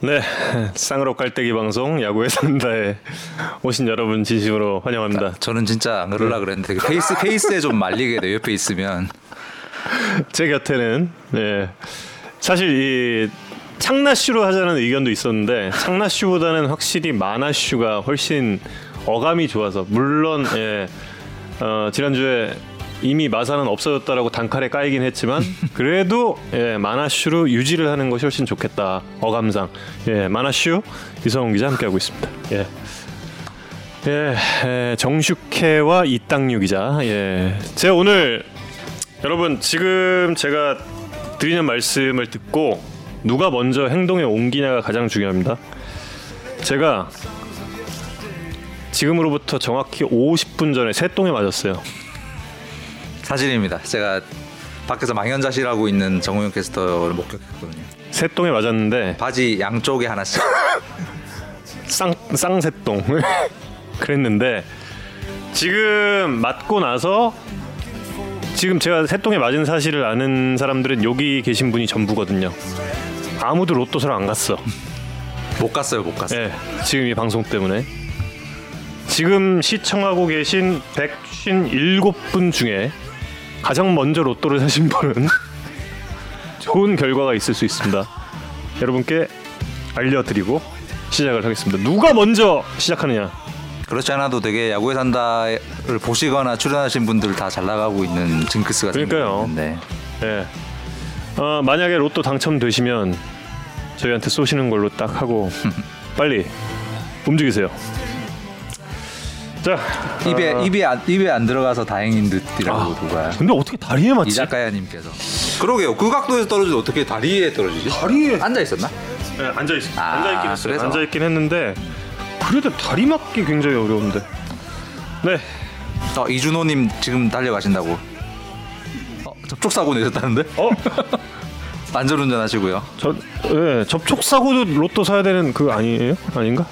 네, 쌍으로 깔때기 방송 야구에 산다에 오신 여러분 진심으로 환영합니다. 저는 진짜 안 그러려 그랬는데 그 페이스 페이스에 좀 말리게 돼 옆에 있으면. 제 곁에는 네, 사실 이 창나슈로 하자는 의견도 있었는데 창나슈보다는 확실히 마나슈가 훨씬 어감이 좋아서 물론 예, 어, 지난주에 이미 마사는 없어졌다라고 단칼에 까이긴 했지만 그래도 예, 마나슈로 유지를 하는 것이 훨씬 좋겠다 어감상 예, 마나슈 이성훈 기자 함께하고 있습니다. 예. 예, 예, 정슈케와 이땅유 기자. 예, 제가 오늘 여러분 지금 제가 드리는 말씀을 듣고 누가 먼저 행동에 옮기냐가 가장 중요합니다. 제가 지금으로부터 정확히 50분 전에 새똥에 맞았어요. 사실입니다. 제가 밖에서 망연자실하고 있는 정우영 캐스터를 목격했거든요. 새똥에 맞았는데 바지 양쪽에 하나씩. 쌍 쌍새똥 그랬는데 지금 맞고 나서 지금 제가 새똥에 맞은 사실을 아는 사람들은 여기 계신 분이 전부거든요. 아무도 로또사를 안 갔어. 못 갔어요, 못 갔어요. 예, 지금 이 방송 때문에 지금 시청하고 계신 157분 중에 가장 먼저 로또를 사신 분은 좋은 결과가 있을 수 있습니다. 여러분께 알려드리고 시작을 하겠습니다. 누가 먼저 시작하느냐? 그렇지 않아도 되게 야구에 산다를 보시거나 출연하신 분들 다 잘 나가고 있는 징크스가 그러니까요. 생기는데 예. 어, 만약에 로또 당첨되시면 저희한테 쏘시는 걸로 딱 하고 빨리 움직이세요. 자, 입에 어, 입에 안, 입에 안 들어가서 다행인 듯이라고 아, 누가 근데 어떻게 다리에 맞지? 이작가야님께서 그러게요. 그 각도에서 떨어지도 어떻게 다리에 떨어지지? 다리에 앉아 있었나? 네, 앉아 있 아, 앉아 있긴 했어요. 그래서? 앉아 있긴 했는데 그래도 다리 맞기 굉장히 어려운데. 네, 어, 이준호님 지금 달려가신다고. 어, 접촉 사고 내셨다는데? 어, 안전운전 하시고요. 저, 예, 접촉 사고도 로또 사야 되는 그 아니에요? 아닌가?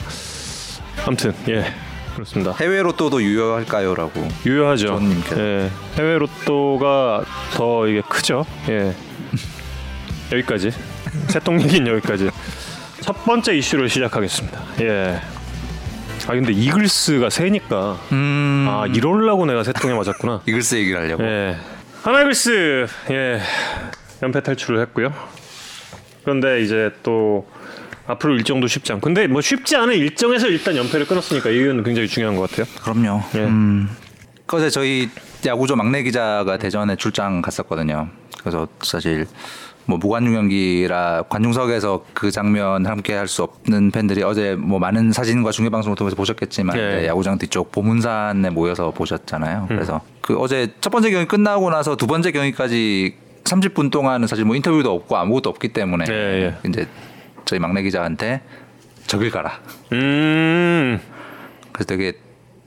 아무튼 예, 그렇습니다. 해외 로또도 유효할까요?라고. 유효하죠. 조원님께서. 예, 해외 로또가 더 이게 크죠. 예, 여기까지. 새똥 얘기는 여기까지. 첫 번째 이슈를 시작하겠습니다. 예. 아 근데 이글스가 세니까 음. 아 이럴라고 내가 새똥에 맞았구나. 이글스 얘기를 하려고. 예. 하나이글스 예 연패 탈출을 했고요. 그런데 이제 또 앞으로 일정도 쉽지 않고 근데 뭐 쉽지 않은 일정에서 일단 연패를 끊었으니까 이건 굉장히 중요한 것 같아요. 그럼요. 예. 음. 어제 저희 야구조 막내 기자가 대전에 출장 갔었거든요. 그래서 사실 뭐 무관중 경기라 관중석에서 그 장면 함께 할 수 없는 팬들이 어제 뭐 많은 사진과 중계 방송을 통해서 보셨겠지만 예. 이제 야구장 뒤쪽 보문산에 모여서 보셨잖아요. 그래서 그 어제 첫 번째 경기 끝나고 나서 두 번째 경기까지 30분 동안은 사실 뭐 인터뷰도 없고 아무것도 없기 때문에 예, 예. 이제 저희 막내 기자한테 저길 가라. 음. 그래서 되게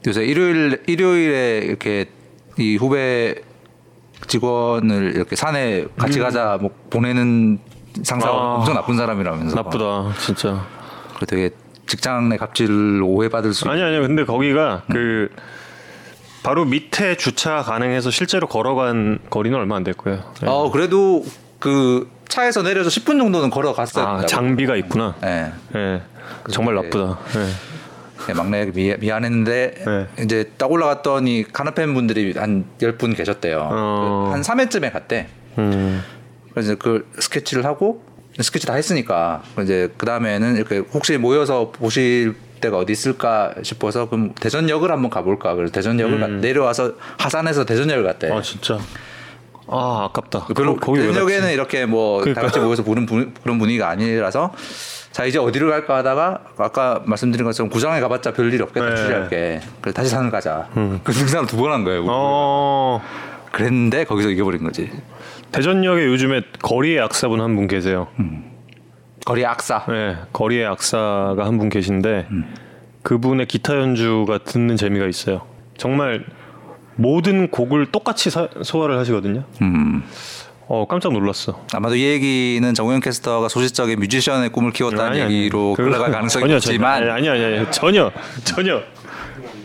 요새 일요일 일요일에 이렇게 이 후배 직원을 이렇게 산에 같이 가자 뭐 보내는 상사가 아. 엄청 나쁜 사람이라면서 나쁘다 진짜. 그 되게 직장 내 갑질을 오해받을 수 아니 아니요. 근데 거기가 그 바로 밑에 주차 가능해서 실제로 걸어간 거리는 얼마 안될 거예요. 예. 어 그래도 그 차에서 내려서 10분 정도는 걸어갔어요. 아 장비가 있구나. 예. 예. 정말 나쁘다. 예. 네, 막내 미, 미안했는데 네. 이제 딱 올라갔더니 카나팬 분들이 한 10분 계셨대요. 어. 그 한 3회쯤에 갔대. 음. 그래서 그 스케치를 하고 스케치 다 했으니까 이제 그 다음에는 이렇게 혹시 모여서 보실 때가 어디 있을까 싶어서 그럼 대전역을 한번 가볼까 그래서 대전역을 가- 내려와서 하산해서 대전역을 갔대. 아 진짜. 아 아깝다. 거- 거기 왜 대전역에는 갔지? 이렇게 뭐다 그러니까. 같이 모여서 보는 분- 그런 분위기가 아니라서 자 이제 어디를 갈까 하다가 아까 말씀드린 것처럼 구장에 가봤자 별일 없겠다 네. 추리할게. 그래서 다시 산을 가자. 그 등산을 두 번 한 거예요. 우리. 어 그랬는데 거기서 이겨버린 거지. 대전역에 요즘에 거리의 악사분 한 분 계세요. 거리 악사. 네, 거리의 악사가 한 분 계신데 그분의 기타 연주가 듣는 재미가 있어요. 정말 모든 곡을 똑같이 사- 소화를 하시거든요. 음. 어 깜짝 놀랐어. 아마도 이 얘기는 정우영 캐스터가 소시적인 뮤지션의 꿈을 키웠다는 아니, 아니. 얘기로 그거- 흘러갈 가능성이 전혀, 있지만 전혀, 아니 아니 아니 전혀 전혀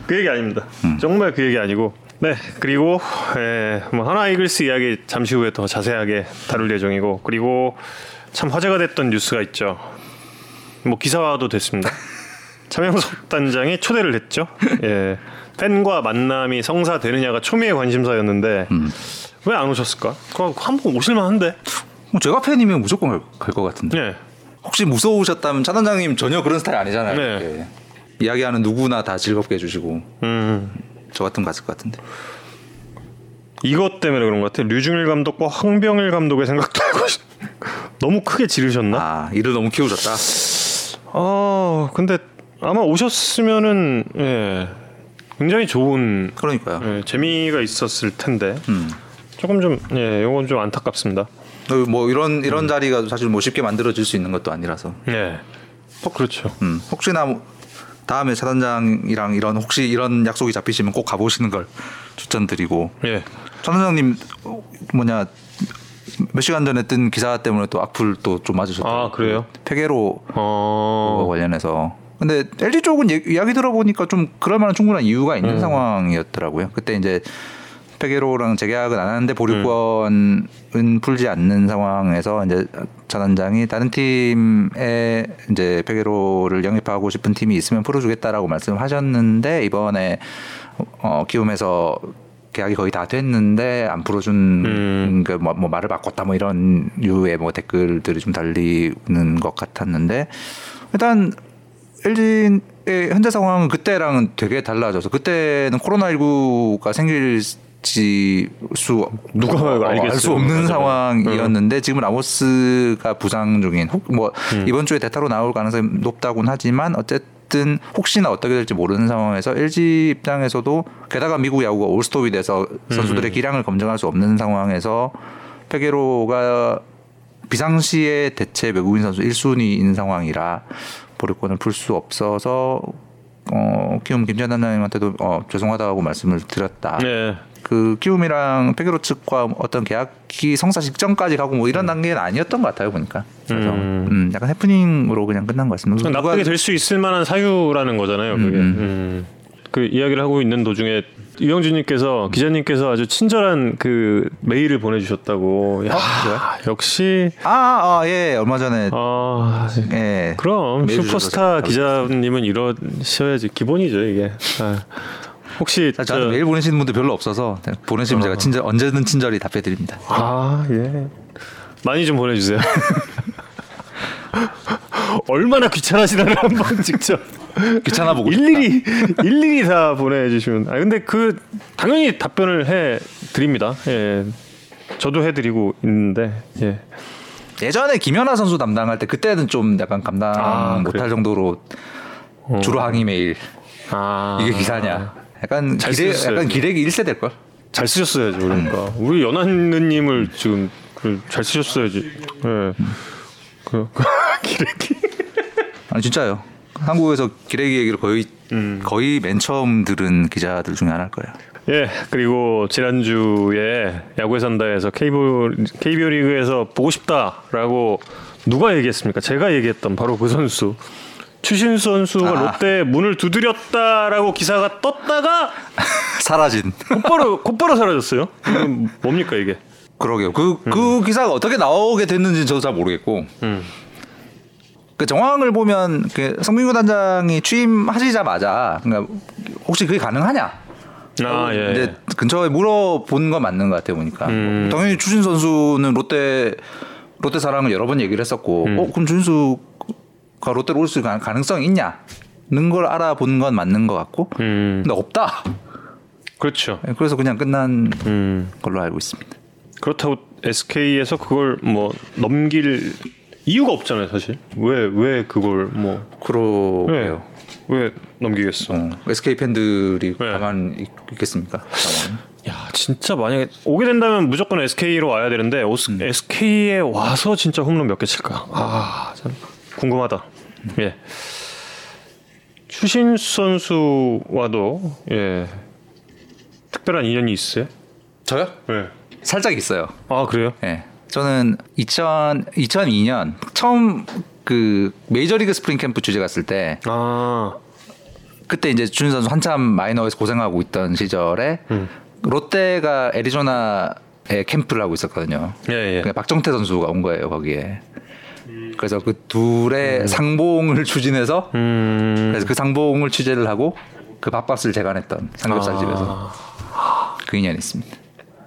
그 얘기 아닙니다. 정말 그 얘기 아니고 네 그리고 에, 뭐 하나 이글스 이야기 잠시 후에 더 자세하게 다룰 예정이고 그리고 참 화제가 됐던 뉴스가 있죠. 뭐 기사화도 됐습니다. 차명석 단장이 초대를 했죠. 예. 팬과 만남이 성사되느냐가 초미의 관심사였는데 음. 왜안 오셨을까? 그럼 한번 오실만 한데. 뭐 제가 팬이면 무조건 갈 것 같은데. 예. 혹시 무서우셨다면 차 단장님 전혀 그런 스타일 아니잖아요. 네. 이렇게. 이야기하는 누구나 다 즐겁게 해주시고 음. 저 같으면 갔을 것 같은데. 이것 때문에 그런 것 같아. 류중일 감독과 황병일 감독의 생각도 너무 크게 지르셨나? 아 일을 너무 키우셨다. 아 근데 아마 오셨으면은 예 굉장히 좋은 그러니까요. 예, 재미가 있었을 텐데 음. 조금 좀 예 요건 좀 안타깝습니다. 뭐 이런 음. 이런 자리가 사실 뭐 쉽게 만들어질 수 있는 것도 아니라서. 예. 어 그렇죠. 음, 혹시나 뭐 다음에 차 단장이랑 이런 혹시 이런 약속이 잡히시면 꼭 가보시는 걸 추천드리고 예. 차 단장님 어, 뭐냐 몇 시간 전에 뜬 기사 때문에 또 악플 또 좀 맞으셨죠? 아, 그래요? 폐계로 어. 관련해서 근데 LG 쪽은 얘- 이야기 들어보니까 좀 그럴 만한 충분한 이유가 있는 상황이었더라고요. 그때 이제 폐계로랑 재계약은 안 하는데 보류권은 풀지 않는 상황에서 이제 전원장이 다른 팀에 이제 폐계로를 영입하고 싶은 팀이 있으면 풀어주겠다라고 말씀하셨는데 이번에 어 키움에서 계약이 거의 다 됐는데 안 풀어준 음. 그뭐 뭐 말을 바꿨다 뭐 이런 유의 뭐 댓글들이 좀 달리는 것 같았는데 일단 LG의 현재 상황은 그때랑은 되게 달라져서 그때는 코로나 19가 생길지 수 누가 어. 알수 없는 맞아요. 상황이었는데 지금은 라모스가 부상 중인 혹뭐 음. 이번 주에 대타로 나올 가능성이 높다고는 하지만 어쨌든 혹시나 어떻게 될지 모르는 상황에서 LG 입장에서도 게다가 미국 야구가 올스톱이 돼서 선수들의 음. 기량을 검증할 수 없는 상황에서 페게로가 비상시에 대체 외국인 선수 1순위인 상황이라 보류권을 풀수 없어서 어 키움 김전 단장님한테도 어 죄송하다고 말씀을 드렸다. 네. 그 키움이랑 페게로 측과 어떤 계약이 성사 직전까지 가고 뭐 이런 단계는 아니었던 것 같아요 보니까. 그래서 음. 음, 약간 해프닝으로 그냥 끝난 것 같습니다. 납득이 될 수 있을 만한 사유라는 거잖아요. 그게. 음, 음. 그 이야기를 하고 있는 도중에 유영진님께서 기자님께서 아주 친절한 그 메일을 보내주셨다고. 야, 그래요? 역시 아, 아, 예, 얼마 전에 아 예. 그럼 슈퍼스타 기자님은 이러셔야지 기본이죠 이게. 아, 혹시 자, 저, 저는 메일 보내시는 분들 별로 없어서 보내시면 제가 친절 언제든 친절히 답해드립니다. 아 예. 많이 좀 보내주세요. 얼마나 귀찮으시다를 한번 직접 귀찮아 보고. 일일이 일일이 다 보내주시면. 아 근데 그 당연히 답변을 해 드립니다. 예. 저도 해드리고 있는데 예. 예전에 김연아 선수 담당할 때 그때는 좀 약간 감당 아, 못할 그래요? 정도로 주로 항의 메일 아 이게 기사냐. 약간 잘 기대 쓰셨어야지. 약간 기레기 1세 될 걸. 잘 쓰셨어야죠. 그러니까 우리 연하느님을 지금 그잘 쓰셨어야지. 예. 그 기레기. 아니 진짜요. 한국에서 기레기 얘기를 거의 음. 거의 맨 처음 들은 기자들 중에 하나일 거예요. 예, 그리고 지난주에 야구에 산다에서 KBO, KBO 리그에서 보고 싶다라고 누가 얘기했습니까? 제가 얘기했던 바로 그 선수. 추신수 선수가 아. 롯데 문을 두드렸다라고 기사가 떴다가 사라진. 곧바로 곧바로 사라졌어요. 뭡니까 이게? 그러게요. 그, 그 기사가 어떻게 나오게 됐는지 저도 잘 모르겠고. 음. 그 정황을 보면 그 성민구 단장이 취임하시자마자 그러니까 혹시 그게 가능하냐? 아 예. 근데 근처에 물어본 건 맞는 것 같아요 보니까 음. 당연히 추신 선수는 롯데 롯데 사랑을 여러 번 얘기를 했었고 음. 어 그럼 준수가 롯데로 올 수 있는 가능성이 있냐는 걸 알아본 건 맞는 것 같고 음, 근데 없다 그렇죠. 그래서 그냥 끝난 음, 걸로 알고 있습니다 그렇다고 SK에서 그걸 뭐 넘길 이유가 없잖아요, 사실. 왜 왜 그걸 뭐 그러게요 왜, 왜 넘기겠어? 어, SK 팬들이 네. 가만 있, 있겠습니까? 야 진짜 만약에 오게 된다면 무조건 SK로 와야 되는데 오스- SK에 와서 진짜 홈런 몇 개 칠까? 아 참 궁금하다. 예. 추신수 선수와도 예 특별한 인연이 있어요? 저요? 예. 살짝 있어요. 아 그래요? 예. 저는 2000 2002년 처음 그 메이저리그 스프링 캠프 취재 갔을 때 아 그때 이제 추신수 선수 한참 마이너에서 고생하고 있던 시절에 음. 롯데가 애리조나에 캠프를 하고 있었거든요. 예, 예. 그 박정태 선수가 온 거예요 거기에. 그래서 그 둘의 상봉을 추진해서 음. 그래서 그 상봉을 취재를 하고 그 밥값을 제가 냈던 삼겹살 집에서 그 인연이 있습니다.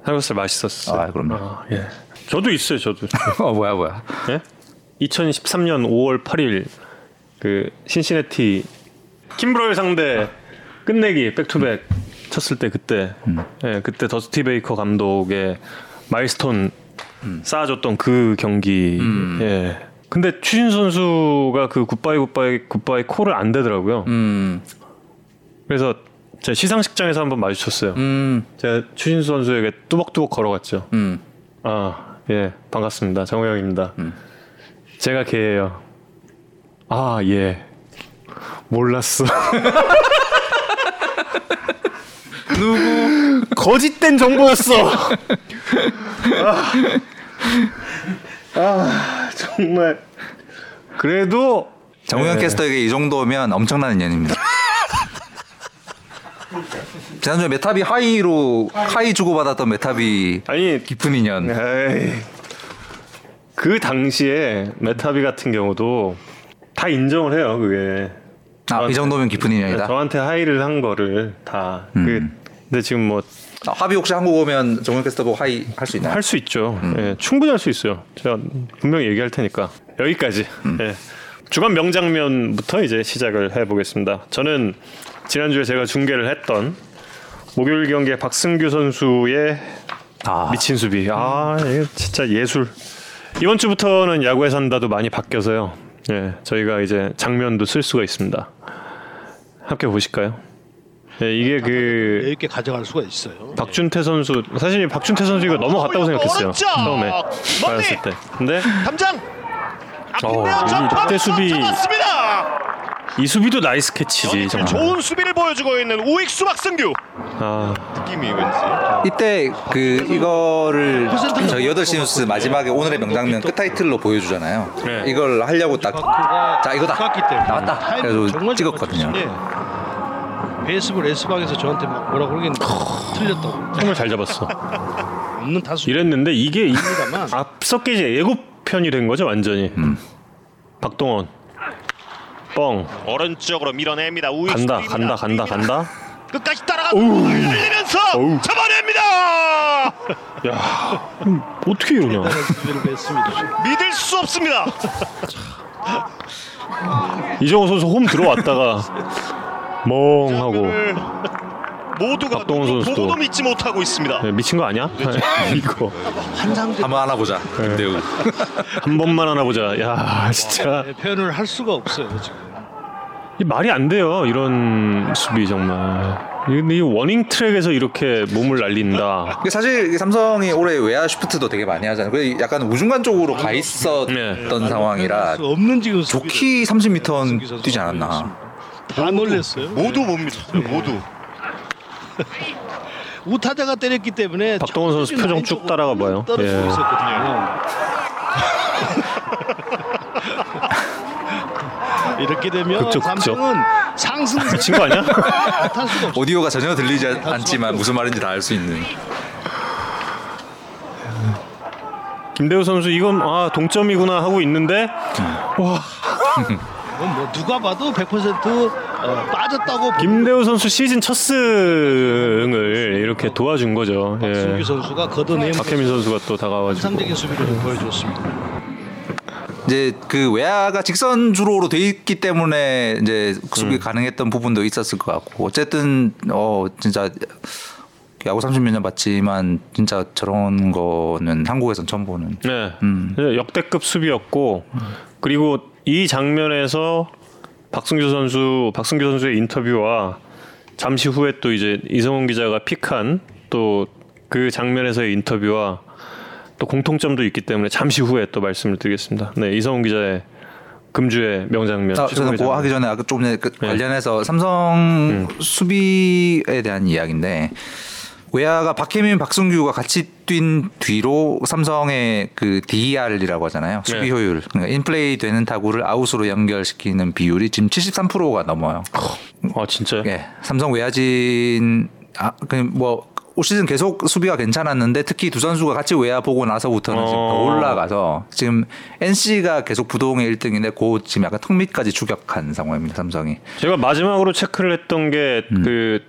삼겹살 맛있었어. 아, 그럼요. 아, 예. 저도 있어요, 저도. 어 뭐야 뭐야. 예? 2013년 5월 8일 그 신시내티 킴브로일 상대 끝내기 back-to-back 쳤을 때 그때 예, 그때 더스티 베이커 감독의 마일스톤 쌓아줬던 그 경기 예. 근데 추신 선수가 그 굿바이 굿바이 굿바이 콜을 안 되더라고요. 음, 그래서 제가 시상식장에서 한번 마주쳤어요. 음, 제가 추신 선수에게 뚜벅뚜벅 걸어갔죠. 음. 아, 예, 반갑습니다. 정우영입니다. 제가 걔예요. 아, 예. 몰랐어. 누구? 거짓된 정보였어. 아, 아, 정말. 그래도 정우영 네. 캐스터에게 이 정도면 엄청난 인연입니다. 지난주에 메타비 하이로 하이 주고받았던 메타비 아니 깊은 인연. 에이, 그 당시에 메타비 같은 경우도 다 인정을 해요. 그게 아, 이 정도면 깊은 인연이다. 네, 저한테 하이를 한 거를 다. 그, 음. 근데 지금 뭐할수 아, 합의 혹시 한국 오면 정우영 캐스터 보고 하이 할 수 있나요? 있죠. 예, 충분히 할 수 있어요. 제가 분명히 얘기할 테니까 여기까지. 예. 주간 명장면부터 이제 시작을 해보겠습니다. 저는 지난주에 제가 중계를 했던 목요일 경기에 박승규 선수의 아, 미친 수비. 아, 이거 진짜 예술. 이번 주부터는 야구에 산다도 많이 바뀌어서요. 예, 저희가 이제 장면도 쓸 수가 있습니다. 함께 보실까요? 예, 이게 그 여유 있게 가져갈 수가 있어요. 박준태 선수 사실 박준태 선수 이거 넘어갔다고 생각했어요. 어렵죠. 처음에 멀리. 받았을 때. 근데 담장. 어. 이 점프 롯데 수비- 잡았습니다. 이 수비도 nice catch지 정말. 좋은 수비를 보여주고 있는 우익수 박승규. 아, 느낌이 왠지. 이때 그 이거를 저희 8시 뉴스 마지막에 오늘의 명장면 끝 타이틀로 보여주잖아요. 네. 이걸 하려고 딱 자, 이거다. 나왔다. 그래서 찍었거든요. 베이스볼 S방에서 저한테 막 뭐라 그러겠는데 틀렸다고 정말 잘 잡았어. 없는 타수 이랬는데 이게 이. 앞서 게 이제 예고편이 된 거죠 완전히. 음. 박동원 뻥 오른쪽으로 밀어냅니다. 우익수 간다. 간다 간다 간다. 끝까지 따라가고 달리면서 어우. 잡아냅니다. 야 음, 어떻게 이러냐. 믿을 수 없습니다. 이정호 선수 홈 들어왔다가 멍하고 네. 모두가 박동원 선수도. 보고도 믿지 못하고 있습니다. 야, 미친 거 아니야? 이거 환상적 한번 하나 보자. 네. 김대우. 한 번만 하나 보자. 야 진짜 표현을 할 수가 없어요 지금. 이 말이 안 돼요. 이런 수비 정말. 이, 이 워닝 트랙에서 이렇게 몸을 날린다. 이게 사실 삼성이 올해 외야 슈프트도 되게 많이 하잖아요. 그래서 약간 우중간 쪽으로 가 있었던 네. 상황이라 수 없는 지금 좋기 30m 뛰지 않았나. 다 놀랬어요. 모두 못 믿었어요. 모두. 우타자가 때렸기 때문에 박동원 선수 표정 쭉 따라가 봐요. 떨어지고 예. 있었거든요. 이렇게 되면 극적. 삼성은 상승세 미친 거 아니야? 오디오가 전혀 들리지 않지만 무슨 말인지 다 알 수 있는. 김대우 선수 이건 아 동점이구나 하고 있는데 와 이건 뭐 누가 봐도 100% 어, 빠졌다고 김대우 선수 시즌 첫 승을 이렇게 도와준 거죠. 박승규 예. 선수가 걷어내면 박혜민 선수가 또 다가와가지고 상적인 수비를 보여줬습니다. 이제 그 외야가 직선 주로로 돼 있기 때문에 이제 수비 음. 가능했던 부분도 있었을 것 같고 어쨌든 어 진짜 야구 30몇 년 봤지만 진짜 저런 거는 한국에선 처음 보는. 네. 음. 역대급 수비였고 그리고 이 장면에서 박승규 선수 박승규 선수의 인터뷰와 잠시 후에 또 이제 이성훈 기자가 픽한 또 그 장면에서의 인터뷰와 또 공통점도 있기 때문에 잠시 후에 또 말씀을 드리겠습니다. 네, 이성훈 기자의 금주의 명장면. 아, 저는 장면. 하기 전에 아까 조금 전에 그 네. 관련해서 삼성 음. 수비에 대한 이야기인데 외야가 박혜민, 박승규가 같이 뛴 뒤로 삼성의 그 DER이라고 하잖아요. 수비 네. 효율. 그러니까 인플레이 되는 타구를 아웃으로 연결시키는 비율이 지금 73%가 넘어요. 아 진짜요? 예. 삼성 외야진 아, 그뭐 올 시즌 계속 수비가 괜찮았는데 특히 두 선수가 같이 외야 보고 나서부터는 지금 더 어. 올라가서 지금 NC가 계속 부동의 1등인데 고 지금 약간 턱 밑까지 추격한 상황입니다. 삼성이. 제가 마지막으로 체크를 했던 게그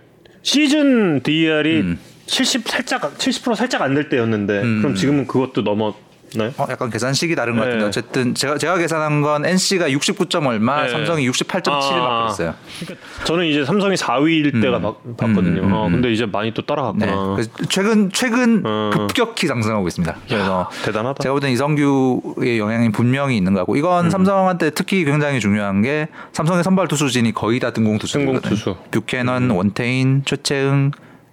시즌 DR이 70 살짝 70% 살짝 안 될 때였는데 그럼 지금은 그것도 넘었 나요? 어, 약간 계산식이 다른 것 같은데 네. 어쨌든 제가 제가 계산한 건 NC가 69점 얼마, 네. 삼성이 68.7 아. 바뀌었어요. 그러니까 저는 이제 삼성이 4위일 때가 봐- 봤거든요. 음, 음, 어, 음. 근데 이제 많이 또 네. 따라갔구나. 그래서 최근 최근 어. 급격히 상승하고 있습니다. 그래서 대단하다. 제가 볼땐 이성규의 영향이 분명히 있는 것 같고 이건 음. 삼성한테 특히 굉장히 중요한 게 삼성의 선발 투수진이 거의 다 등공 투수거든요. 등공 투수. 음. 뷰캐넌, 원태인, 최채응,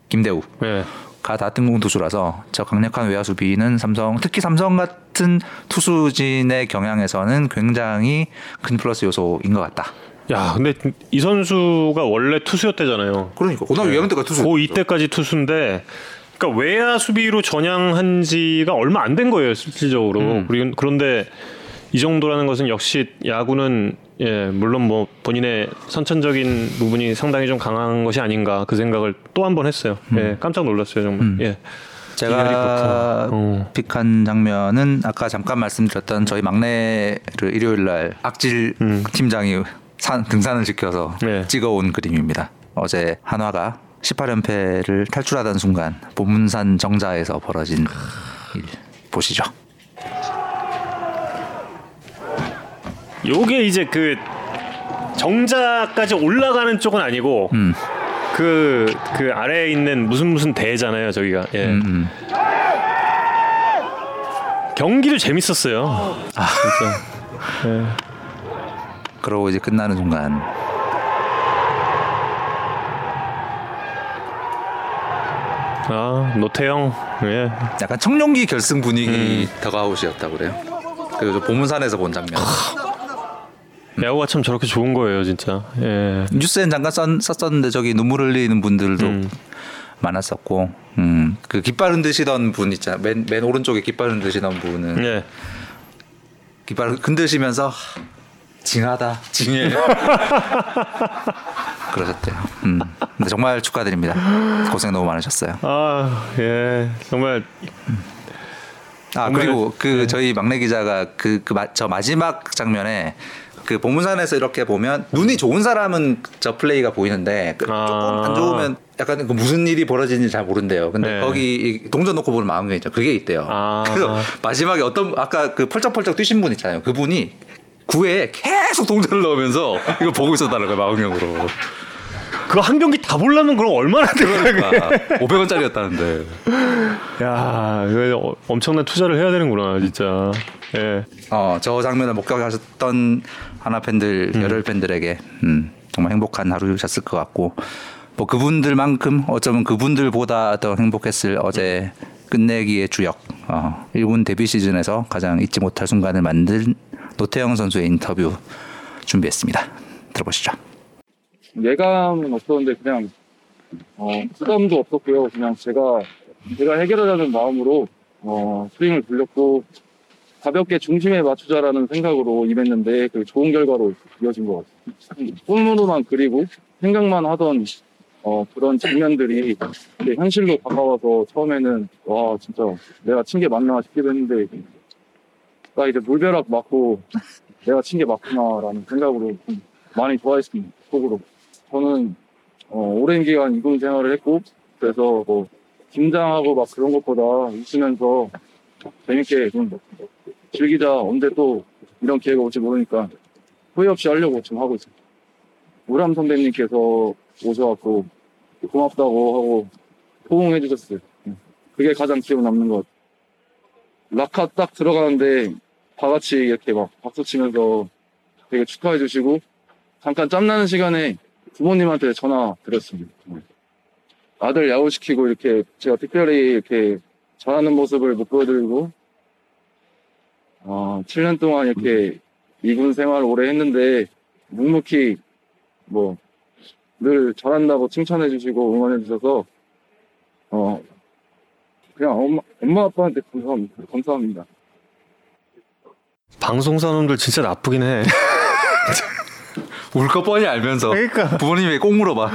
김대우. 네. 가다 등공 투수라서 저 강력한 외야 수비는 삼성 특히 삼성 같은 투수진의 경향에서는 굉장히 큰 플러스 요소인 것 같다. 야, 근데 이 선수가 원래 투수였대잖아요. 그러니까 고등학교 2학년 때가 투수. 고 이때까지 투수인데 그러니까 외야 수비로 전향한 지가 얼마 안 된 거예요, 실질적으로. 음. 그리고 그런데 이 정도라는 것은 역시 야구는 예, 물론 뭐 본인의 선천적인 부분이 상당히 좀 강한 것이 아닌가 그 생각을 또 한 번 했어요. 예, 깜짝 놀랐어요, 정말. 예. 제가. 어. 픽한 장면은 아까 잠깐 말씀드렸던 저희 막내를 일요일 날 악질 팀장이 산, 등산을 지켜서 음. 네. 찍어온 그림입니다. 어제 한화가 18연패를 탈출하던 순간 보문산 정자에서 벌어진 일 보시죠. 요게 이제 그 정자까지 올라가는 쪽은 아니고 음. 그, 그 아래에 있는 무슨 무슨 대잖아요, 저기가. 예. 음, 음. 경기도 재밌었어요. 아, 진짜. 예. 그러고 이제 끝나는 순간 아, 노태영. 예. 약간 청룡기 결승 분위기 더가웃이었다고 그래요. 그리고 저 보문산에서 본 장면. 야구가 참 저렇게 좋은 거예요, 진짜. 예. 뉴스엔 잠깐 썼, 썼었는데 저기 눈물 흘리는 분들도 많았었고, 음, 그 깃발 흔드시던 분 있잖아. 맨, 맨 오른쪽에 깃발 흔드시던 분은 예. 깃발 흔드시면서 하, 징하다, 징해. 그러셨대요. 음, 근데 정말 축하드립니다. 고생 너무 많으셨어요. 아, 예. 정말 아 정말- 그리고 그 저희 막내 기자가 그그 저 마지막 장면에 그 보문산에서 이렇게 보면 눈이 좋은 사람은 저 플레이가 보이는데 그 아. 조금 안 좋으면 약간 그 무슨 일이 벌어지는지 잘 모른대요. 근데 네. 거기 이 동전 놓고 보는 마음이 있죠. 그게 있대요. 아. 그래서 마지막에 어떤 아까 그 펄쩍펄쩍 뛰신 분 있잖아요. 그분이 구에 계속 동전을 넣으면서 이거 보고 있었다는 거예요. 마음형으로. 그거 한 경기 다 보려면 그럼 얼마나 들어가게. 그러니까 500원짜리였다는데. 야, 이거 어- 엄청난 투자를 해야 되는구나, 진짜. 예. 어, 저 장면을 목격하셨던 하나 팬들, 열혈 팬들에게 음, 정말 행복한 하루셨을 것 같고 뭐 그분들만큼 어쩌면 그분들보다 더 행복했을 어제 끝내기의 주역 어, 1군 데뷔 시즌에서 가장 잊지 못할 순간을 만든 노태영 선수의 인터뷰 준비했습니다. 들어보시죠. 예감은 없었는데 그냥 어, 부담도 없었고요. 그냥 제가 제가 해결하자는 마음으로 어, 스윙을 돌렸고 가볍게 중심에 맞추자라는 생각으로 임했는데 그 좋은 결과로 이어진 것 같아요. 꿈으로만 그리고 생각만 하던 어, 그런 장면들이 현실로 다가와서 처음에는 와 진짜 내가 친 게 맞나 싶기도 했는데 나 이제 물벼락 맞고 내가 친 게 맞구나라는 생각으로 좀 많이 좋아했습니다. 속으로. 저는 어, 오랜 기간 이군 생활을 했고 그래서 뭐 긴장하고 막 그런 것보다 웃으면서 재밌게 좀 즐기자 언제 또 이런 기회가 올지 모르니까 후회 없이 하려고 지금 하고 있습니다. 우람 선배님께서 오셔갖고 고맙다고 하고 호응해 주셨어요. 그게 가장 기억 남는 것. 라카 딱 들어가는데 다 같이 이렇게 막 박수 치면서 되게 축하해 주시고 잠깐 짬나는 시간에 부모님한테 전화 드렸습니다. 아들 야구시키고 이렇게 제가 특별히 이렇게 잘하는 모습을 못 보여드리고 어, 7년 동안 이렇게 이군 생활 오래 했는데 묵묵히 뭐 늘 잘한다고 칭찬해 주시고 응원해 주셔서 어 그냥 엄마, 엄마 아빠한테 감사합니다. 감사합니다. 방송사 놈들 진짜 나쁘긴 해. 울 거 뻔히 알면서 그러니까. 부모님이 꼭 물어봐.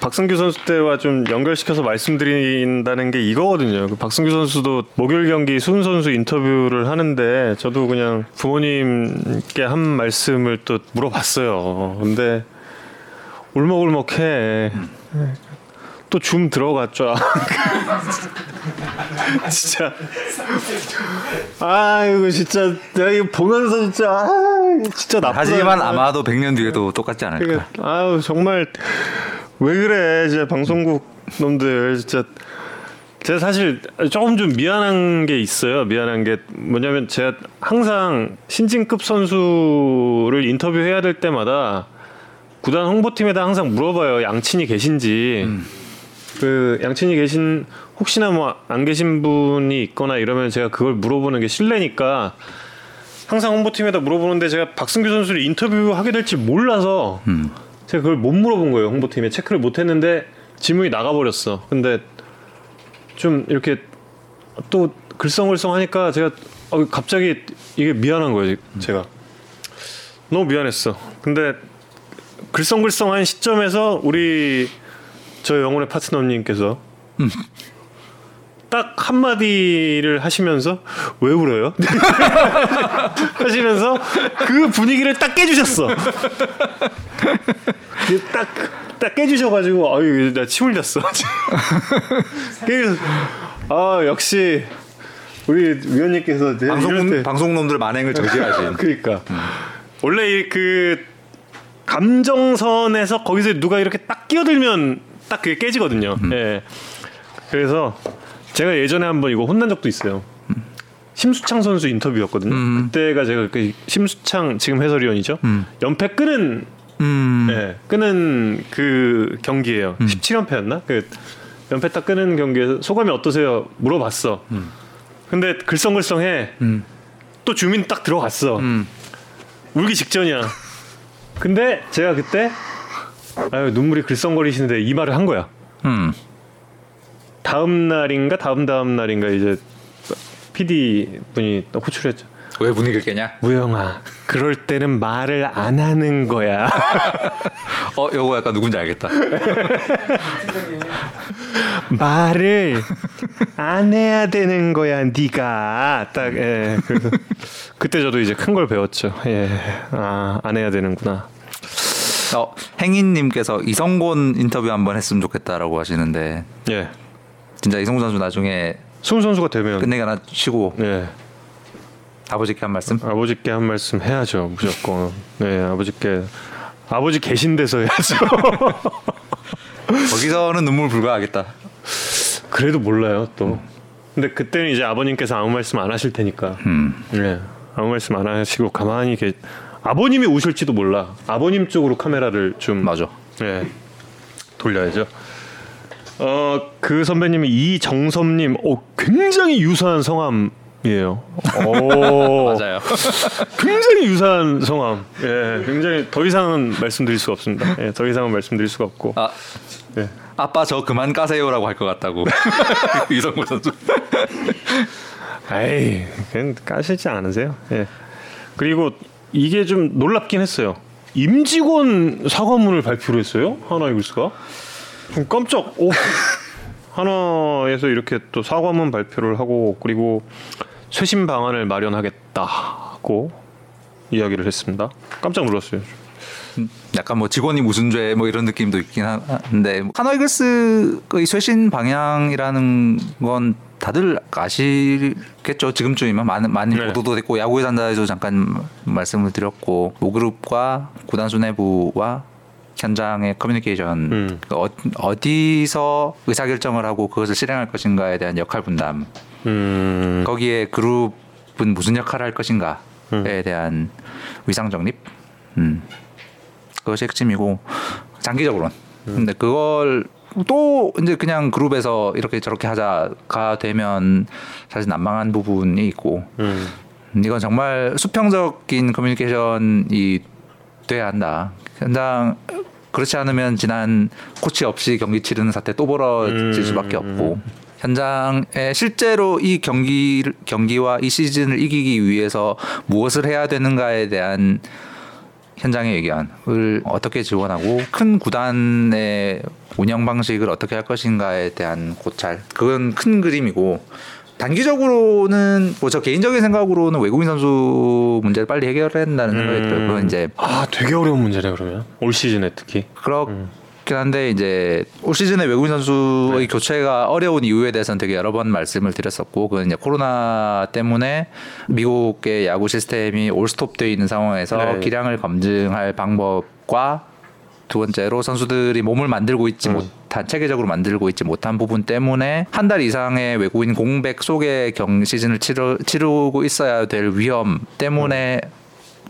박승규 선수 때와 좀 연결시켜서 말씀드린다는 게 이거거든요. 그 박승규 선수도 목요일 경기 수훈 선수 인터뷰를 하는데 저도 그냥 부모님께 한 말씀을 또 물어봤어요. 근데 울먹울먹해. 또 줌 들어갔죠. 진짜. 아 이거 진짜 내가 이거 보면서 진짜 아 진짜 나쁘다. 하지만 아마도 100년 뒤에도 똑같지 않을까. 그러니까. 아유 정말 왜 그래? 진짜 방송국 놈들 진짜. 제가 사실 조금 좀 미안한 게 있어요. 미안한 게 뭐냐면 제가 항상 신진급 선수를 인터뷰해야 될 때마다 구단 홍보팀에다 항상 물어봐요. 양친이 계신지. 그 양친이 계신 혹시나 뭐 안 계신 분이 있거나 이러면 제가 그걸 물어보는 게 실례니까 항상 홍보팀에다 물어보는데 제가 박승규 선수를 인터뷰하게 될지 몰라서 음. 제가 그걸 못 물어본 거예요 홍보팀에. 체크를 못 했는데 질문이 나가버렸어. 근데 좀 이렇게 또 글썽글썽 하니까 제가 어, 갑자기 이게 미안한 거예요 제가. 너무 미안했어. 근데 글썽글썽한 시점에서 우리 저 영혼의 파트너님께서 딱 한마디를 하시면서 왜 울어요? 하시면서 그 분위기를 딱 깨주셨어. 딱, 딱 깨주셔가지고 아유 나침 흘렸어. 깨아 역시 우리 위원님께서 방송 때- 방송놈들 만행을 저지하신. 그러니까 원래 이그 감정선에서 거기서 누가 이렇게 딱 끼어들면 딱 그게 깨지거든요. 예. 그래서 제가 예전에 한번 이거 혼난 적도 있어요. 심수창 선수 인터뷰였거든요. 음. 그때가 제가 그 심수창 지금 해설위원이죠. 음. 연패 끄는 음. 예, 끄는 그 경기예요. 17연패였나? 그 연패 딱 끄는 경기에서 소감이 어떠세요? 물어봤어. 근데 글썽글썽해. 음. 또 주민 딱 들어갔어. 음. 울기 직전이야. 근데 제가 그때 아유 눈물이 글썽거리시는데 이 말을 한 거야. 음. 다음 날인가 다음 다음 날인가 이제 PD 분이 또 호출했죠. 왜 분위기를 깨냐? 무영아, 그럴 때는 말을 안 하는 거야. 어, 요거 약간 누군지 알겠다. 말을 안 해야 되는 거야, 네가. 딱 예. 그래서 그때 저도 이제 큰 걸 배웠죠. 예. 아, 안 해야 되는구나. 어, 행인 님께서 이성곤 인터뷰 한번 했으면 좋겠다라고 하시는데 예. 진짜 이성곤 선수 나중에 수훈 선수가 되면 끝내기 하나 치고 예. 아버지께 한 말씀. 아버지께 한 말씀 해야죠, 무조건. 네, 아버지께 아버지 계신 데서 해야죠. 거기서는 눈물 불가하겠다. 그래도 몰라요, 또. 근데 그때는 이제 아버님께서 아무 말씀 안 하실 테니까. 음. 네, 아무 말씀 안 하시고 가만히 계. 아버님이 우실지도 몰라. 아버님 쪽으로 카메라를 좀 맞아. 네, 돌려야죠. 어, 그 선배님이 이정섭님, 어, 굉장히 유사한 성함 이에요. 오, 맞아요. 굉장히 유사한 성함. 예, 굉장히 더 이상은 말씀드릴 수가 없습니다. 예, 더 이상은 말씀드릴 수가 없고. 아, 예. 아빠 저 그만 까세요라고 할 것 같다고. 이성곤 선수. 에이, 그냥 까시지 않으세요. 예. 그리고 이게 좀 놀랍긴 했어요. 임직원 사과문을 발표를 했어요. 하나 이글스가. 좀 깜짝. 오. 하나에서 이렇게 또 사과문 발표를 하고 그리고 쇄신 방안을 마련하겠다고 이야기를 했습니다. 깜짝 놀랐어요. 약간 뭐 직원이 무슨 죄 뭐 이런 느낌도 있긴 한데 하노이글스의 쇄신 방향이라는 건 다들 아시겠죠 지금쯤이면 많은 많이 네. 보도도 됐고 야구의 산다에서 잠깐 말씀을 드렸고 모그룹과 구단 수뇌부와 현장의 커뮤니케이션 음. 그 어, 어디서 의사결정을 하고 그것을 실행할 것인가에 대한 역할 분담 음. 거기에 그룹은 무슨 역할을 할 것인가에 음. 대한 위상 정립, 음. 그것이 핵심이고 장기적으로는. 음. 근데 그걸 또 이제 그냥 그룹에서 이렇게 저렇게 하자가 되면 사실 난망한 부분이 있고 음. 이건 정말 수평적인 커뮤니케이션이 돼야 한다. 현장 그렇지 않으면 지난 코치 없이 경기 치르는 사태 또 벌어질 음. 수밖에 없고 현장에 실제로 이 경기 경기와 이 시즌을 이기기 위해서 무엇을 해야 되는가에 대한 현장의 의견을 어떻게 지원하고 큰 구단의 운영 방식을 어떻게 할 것인가에 대한 고찰 그건 큰 그림이고 단기적으로는 뭐 저 개인적인 생각으로는 외국인 선수 문제를 빨리 해결해야 된다는 생각이 들어요. 그건 이제 아 되게 어려운 문제네 그러면 올 시즌에 특히. 그렇긴 한데 이제 올 시즌에 외국인 선수의 교체가 어려운 이유에 대해서는 되게 여러 번 말씀을 드렸었고 그건 이제 코로나 때문에 미국의 야구 시스템이 올스톱되어 있는 상황에서 네. 기량을 검증할 방법과 두 번째로 선수들이 몸을 만들고 있지 못한 체계적으로 만들고 있지 못한 부분 때문에 한 달 이상의 외국인 공백 속에 경 시즌을 치르, 치르고 있어야 될 위험 때문에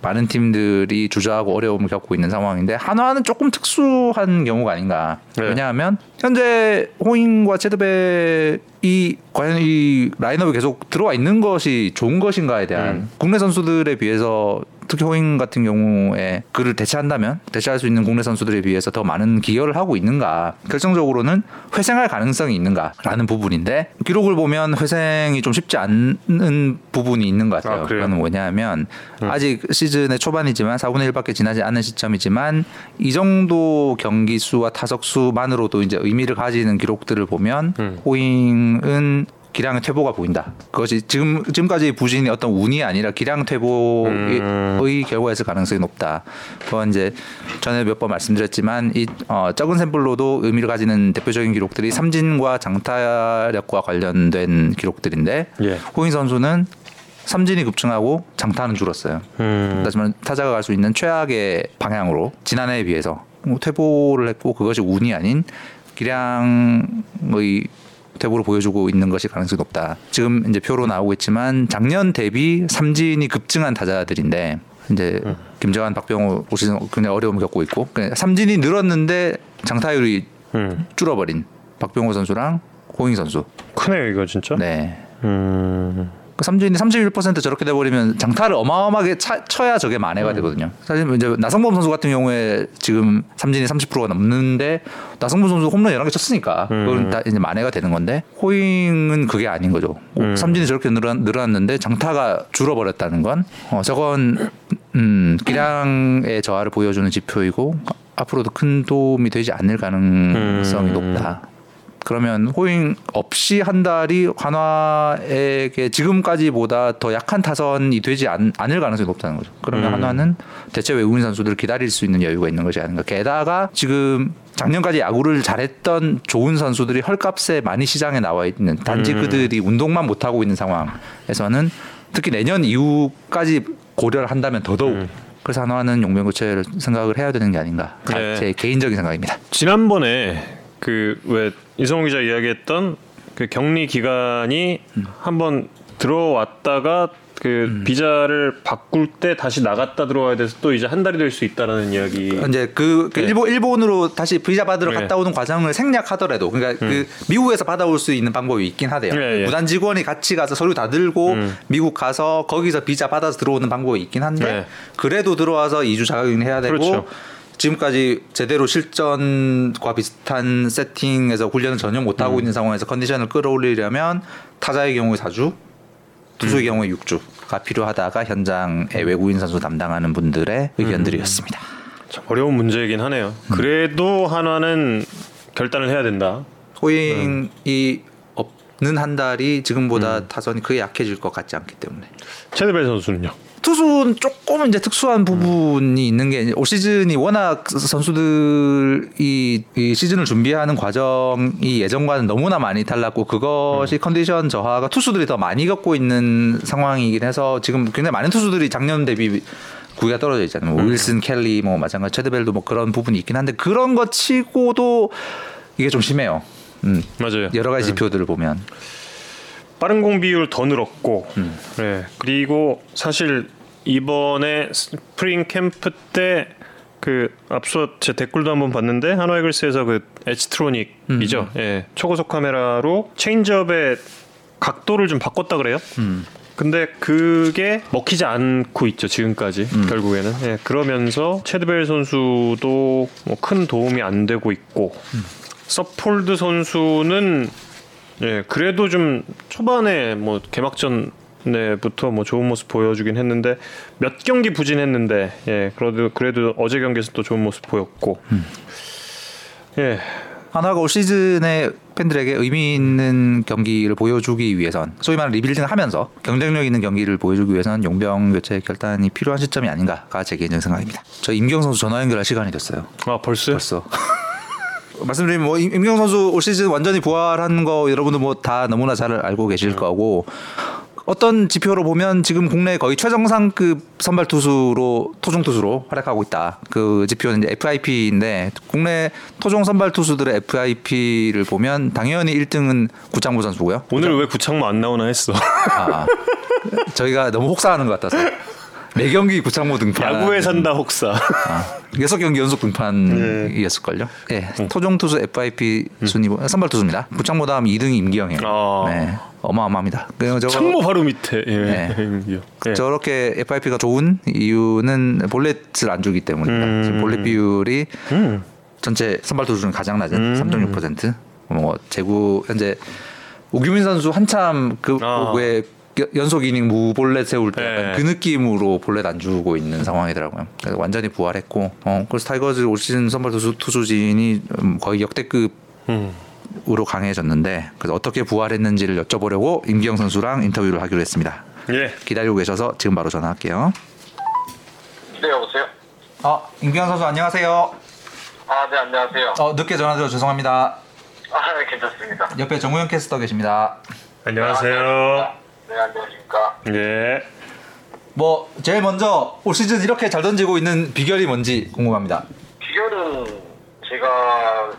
많은 팀들이 주저하고 어려움을 겪고 있는 상황인데 한화는 조금 특수한 경우가 아닌가. 네. 왜냐하면 현재 호잉과 체드백이 과연 이 라인업에 계속 들어와 있는 것이 좋은 것인가에 대한 국내 선수들에 비해서 특히 호잉 같은 경우에 그를 대체한다면 대체할 수 있는 국내 선수들에 비해서 더 많은 기여를 하고 있는가 결정적으로는 회생할 가능성이 있는가라는 부분인데 기록을 보면 회생이 좀 쉽지 않은 부분이 있는 것 같아요. 아? 그건 뭐냐면 아직 시즌의 초반이지만 4분의 1밖에 지나지 않은 시점이지만 이 정도 경기 수와 타석 수만으로도 이제 의미를 가지는 기록들을 보면 호잉은 기량의 퇴보가 보인다. 그것이 지금 지금까지 부진이 어떤 운이 아니라 기량 퇴보의 결과였을 가능성이 높다. 그건 이제 전에 몇 번 말씀드렸지만 이 어, 적은 샘플로도 의미를 가지는 대표적인 기록들이 삼진과 장타력과 관련된 기록들인데 예. 호잉 선수는 삼진이 급증하고 장타는 줄었어요. 음. 하지만 타자가 갈 수 있는 최악의 방향으로 지난해에 비해서 뭐 퇴보를 했고 그것이 운이 아닌 기량의 퇴보를 보여주고 있는 것이 가능성이 높다. 지금 이제 표로 나오고 있지만 작년 대비 삼진이 급증한 타자들인데 이제 김정환, 박병호 올 시즌 굉장히 어려움을 겪고 있고 그냥 삼진이 늘었는데 장타율이 음. 줄어버린 박병호 선수랑 호잉 선수. 크네요 이거 진짜. 네. 음. 그 삼진이 31% 저렇게 돼버리면 장타를 어마어마하게 차- 쳐야 저게 만회가 되거든요. 사실 이제 나성범 선수 같은 경우에 지금 삼진이 30%가 넘는데 나성범 선수 홈런 11개 쳤으니까 그건 다 이제 만회가 되는 건데 호잉은 그게 아닌 거죠. 오, 삼진이 저렇게 늘어, 늘어났는데 장타가 줄어버렸다는 건 어, 저건 음, 기량의 저하를 보여주는 지표이고 앞으로도 큰 도움이 되지 않을 가능성이 음. 높다. 그러면 호잉 없이 한 달이 한화에게 지금까지보다 더 약한 타선이 되지 않, 을 가능성이 높다는 거죠. 그러면 한화는 대체 외국인 선수들을 기다릴 수 있는 여유가 있는 것이 아닌가. 게다가 지금 작년까지 야구를 잘했던 좋은 선수들이 헐값에 많이 시장에 나와 있는 단지 그들이 운동만 못 하고 있는 상황에서는 특히 내년 이후까지 고려를 한다면 더더욱 그래서 한화는 용병 교체를 생각을 해야 되는 게 아닌가. 네. 제 개인적인 생각입니다. 지난번에 그 왜 이성훈 기자 이야기했던 그 격리 기간이 한번 들어왔다가 그 비자를 바꿀 때 다시 나갔다 들어와야 돼서 또 이제 한 달이 될 수 있다라는 이야기. 이제 그, 그 네. 일본 일본으로 다시 비자 받으러 네. 음. 갔다 오는 과정을 생략하더라도 그러니까 그 미국에서 받아올 수 있는 방법이 있긴 하대요. 예, 예. 무단 직원이 같이 가서 서류 다 들고 음. 미국 가서 거기서 비자 받아서 들어오는 방법이 있긴 한데 네. 그래도 들어와서 2주 자가격리 해야 되고 그렇죠. 지금까지 제대로 실전과 비슷한 세팅에서 훈련을 전혀 못 음. 하고 있는 상황에서 컨디션을 끌어올리려면 타자의 경우에 4주, 투수의 음. 경우에 6주가 필요하다가 현장의 외국인 선수 담당하는 분들의 의견들이었습니다. 참 어려운 문제이긴 하네요. 그래도 한화는 결단을 해야 된다. 호잉이 없는 한 달이 지금보다 음. 타선이 크게 약해질 것 같지 않기 때문에 체드벨 선수는요. 투수는 조금 이제 특수한 부분이 있는 게 올 시즌이 워낙 선수들이 이 시즌을 준비하는 과정이 예전과는 너무나 많이 달랐고 그것이 컨디션 저하가 투수들이 더 많이 겪고 있는 상황이긴 해서 지금 굉장히 많은 투수들이 작년 대비 구위가 떨어져 있잖아요. 뭐 윌슨, 켈리, 뭐 마찬가지 체드벨도 뭐 그런 부분이 있긴 한데 그런 것 치고도 이게 좀 심해요. 음, 맞아요. 여러 가지 지표들을 보면 빠른 공 비율 더 늘었고, 음. 네. 그리고 사실 이번에 스프링 캠프 때 그 앞서 제 댓글도 한번 봤는데 한화이글스에서 그 에치트로닉이죠. 음. 예, 초고속 카메라로 체인지업의 각도를 좀 바꿨다 그래요. 음. 근데 그게 먹히지 않고 있죠 지금까지 음. 결국에는 예, 그러면서 채드벨 선수도 뭐 큰 도움이 안 되고 있고 음. 서폴드 선수는 예 그래도 좀 초반에 뭐 개막전 네부터 뭐 좋은 모습 보여주긴 했는데 몇 경기 부진했는데 예 그래도 그래도 어제 경기에서 또 좋은 모습 보였고 예 하나가 올 시즌에 팬들에게 의미 있는 경기를 보여주기 위해선 소위 말하는 리빌딩을 하면서 경쟁력 있는 경기를 보여주기 위해선 용병 교체 결단이 필요한 시점이 아닌가가 제 개인적인 생각입니다. 저 임경 선수 전화 연결할 시간이 됐어요. 아 벌써 벌써. 말씀드리면 뭐 임- 임경 선수 올 시즌 완전히 부활한 거 여러분들 뭐 다 너무나 잘 알고 계실 거고 어떤 지표로 보면 지금 국내 거의 최정상급 선발 투수로 토종 투수로 활약하고 있다. 그 지표는 이제 FIP인데 국내 토종 선발 투수들의 FIP를 보면 당연히 1등은 구창모 선수고요. 오늘 왜 구창모 안 나오나 했어 아, 저희가 너무 혹사하는 것 같아서 매 경기 구창모 등판. 야구에 산다 혹사 아, 여섯 경기 연속 등판이었을걸요. 예, 토종 투수 FIP 순위 보- 선발 투수입니다. 구창모 다음 2등이 임기영이에요. 아. 네, 어마어마합니다. 저거 창모 바로 밑에 예. 네. 예. 저렇게 FIP가 좋은 이유는 볼넷을 안 주기 때문입니다. 음. 볼넷 비율이 음. 전체 선발 투수 중 가장 낮은 음. 3.6%. 뭐 제구 현재 우규민 선수 한참 그 아. 왜 연속 이닝 무볼넷 세울 때 네. 그 느낌으로 볼넷 안 주고 있는 상황이더라고요. 그래서 완전히 부활했고, 어, 그래서 타이거즈 올 시즌 선발 투수 투수진이 음, 거의 역대급 음. 으로 강해졌는데 그래서 어떻게 부활했는지를 여쭤보려고 임기영 선수랑 인터뷰를 하기로 했습니다. 예. 기다리고 계셔서 지금 바로 전화할게요. 네, 여보세요? 어, 임기영 선수 안녕하세요. 아, 네, 안녕하세요. 어, 늦게 전화드려 죄송합니다. 아, 네, 괜찮습니다. 옆에 정우영 캐스터 계십니다. 안녕하세요. 네, 안녕하십니까. 예. 뭐 제일 먼저 올 시즌 이렇게 잘 던지고 있는 비결이 뭔지 궁금합니다. 비결은 제가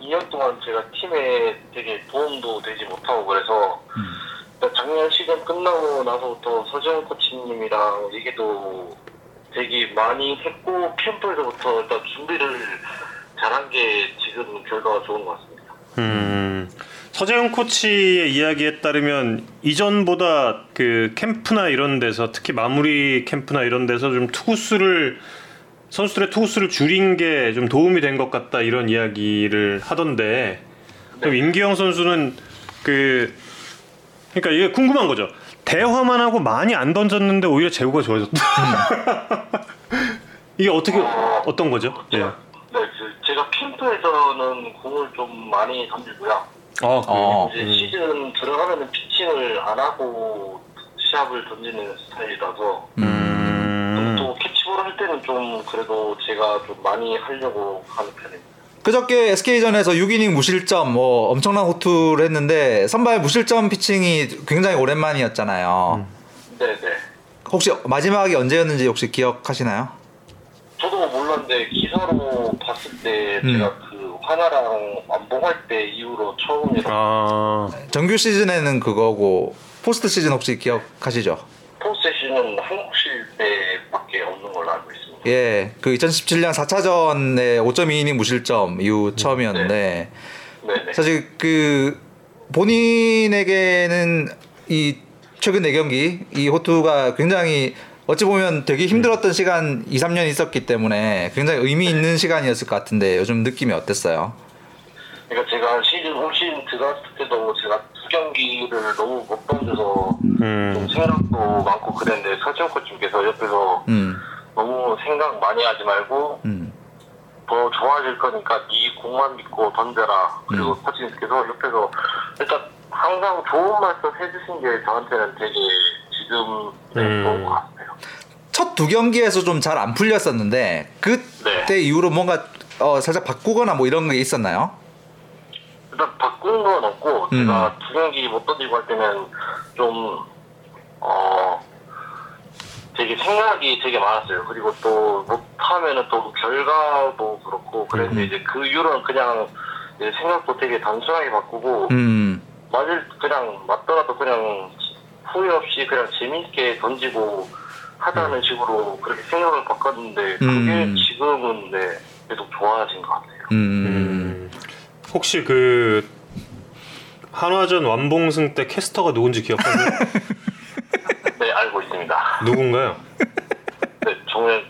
2년 동안 제가 팀에 되게 도움도 되지 못하고 그래서 일단 작년 시즌 끝나고 나서부터 서지영 코치님이랑 얘기도 되게 많이 했고 캠프에서부터 일단 준비를 잘한 게 지금 결과가 좋은 것 같습니다. 음. 서재훈 코치의 이야기에 따르면 이전보다 그 캠프나 이런 데서 특히 마무리 캠프나 이런 데서 좀 투구수를 선수들의 투구수를 줄인 게 좀 도움이 된 것 같다 이런 이야기를 하던데 그럼 임기영 선수는 그 그러니까 이게 궁금한 거죠. 대화만 하고 많이 안 던졌는데 오히려 제구가 좋아졌다. 이게 어떻게 어떤 거죠? 예. 네, 그 제가 캠프에서는 공을 좀 많이 던지고요. 아, 어. 이제 시즌 들어가면은 피칭을 안 하고 시합을 던지는 스타일이라서 음. 또 캐치볼 할 때는 좀 그래도 제가 좀 많이 하려고 하는 편입니다. 그저께 SK전에서 6이닝 무실점 뭐 엄청난 호투를 했는데 선발 무실점 피칭이 굉장히 오랜만이었잖아요. 네네. 혹시 마지막이 언제였는지 혹시 기억하시나요? 저도 몰랐는데 기사로 봤을 때 음. 제가 그 하나랑 완봉할 때 이후로 처음이라 아. 정규 시즌에는 그거고 포스트 시즌 혹시 기억하시죠? 포스세션은 한국 실 때밖에 없는 걸로 알고 있습니다. 예, 그 2017년 4차전에 5.2이닝 무실점 이후 처음이었는데 네네. 사실 그 본인에게는 이 최근 4경기 이 호투가 굉장히 어찌 보면 되게 힘들었던 시간 2, 3년 있었기 때문에 굉장히 의미 있는 시간이었을 것 같은데 요즘 느낌이 어땠어요? 그러니까 제가 시즌 올 시즌 들어갔을 때도 제가 두 경기를 너무 못 던져서 좀 음. 생각도 많고 그랬는데 서지영 코치님께서 옆에서 음, 너무 생각 많이 하지 말고 음, 더 좋아질 거니까 네 공만 믿고 던져라. 그리고 음. 코치님께서 옆에서 일단 항상 좋은 말씀 해주신 게 저한테는 되게 지금 네, 음. 좋은 것 같아요. 첫 두 경기에서 좀 잘 안 풀렸었는데 그때 네. 이후로 뭔가 어, 살짝 바꾸거나 뭐 이런 게 있었나요? 일단 바꾼 건 없고 음. 제가 두 경기 못 던지고 할 때는 좀 어. 되게 생각이 되게 많았어요. 그리고 또 못하면은 또 결과도 그렇고 그랬는데 음. 이제 그 이후로는 그냥 이제 생각도 되게 단순하게 바꾸고 음, 맞을 그냥 맞더라도 그냥 후회 없이 그냥 재미있게 던지고 하자는 식으로 그렇게 생각을 바꿨는데 그게 음. 지금은 네 계속 좋아진 것 같아요. 음, 음. 혹시 그 한화전 완봉승 때 캐스터가 누군지 기억하세요? 네 알고 있습니다. 누군가요? 네 정말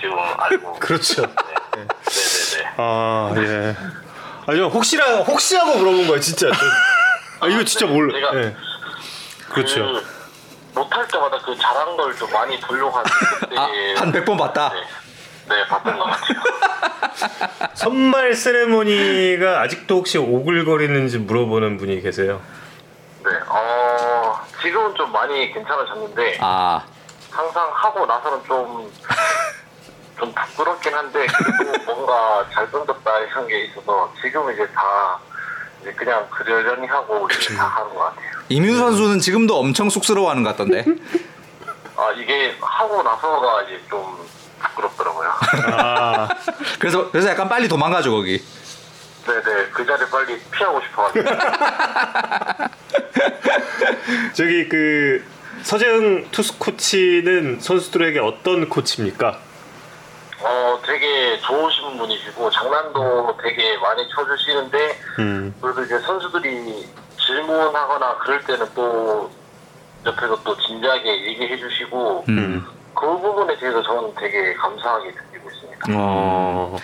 지금 알고. 그렇죠. 네. 네네네. 아 예. 아니요 혹시라 혹시라고 물어본 거예요 진짜. 저- 아 이거 진짜 몰라. 제가 예. 그렇죠. 그 못할 때마다 그 잘한 걸 좀 많이 그때 아, 한 100번 봤다. 네, 네 봤던 것 같아요. 선발 세레모니가 아직도 혹시 오글거리는지 물어보는 분이 계세요. 네, 어 지금은 좀 많이 괜찮아졌는데 아, 항상 하고 나서는 좀, 좀 부끄럽긴 한데, 그래도 뭔가 잘 던졌다 이런 게 있어서, 지금은 이제 다, 이제 그냥 그러려니 하고 이제 다 하는 것 같아요. 이민우 선수는 지금도 엄청 쑥스러워하는 것 같던데. 아, 이게 하고 나서가 이제 좀 부끄럽더라고요. 아, 그래서 그래서 약간 빨리 도망가죠 거기. 네네, 그 자리 빨리 피하고 싶어가지고. 저기 그 서재흥 투수 코치는 선수들에게 어떤 코치입니까? 어, 되게 좋으신 분이시고, 장난도 되게 많이 쳐주시는데, 음, 그래도 이제 선수들이 질문하거나 그럴 때는 또, 옆에서 또 진지하게 얘기해 주시고, 음. 그 부분에 대해서 저는 되게 감사하게 느끼고 있습니다. 어,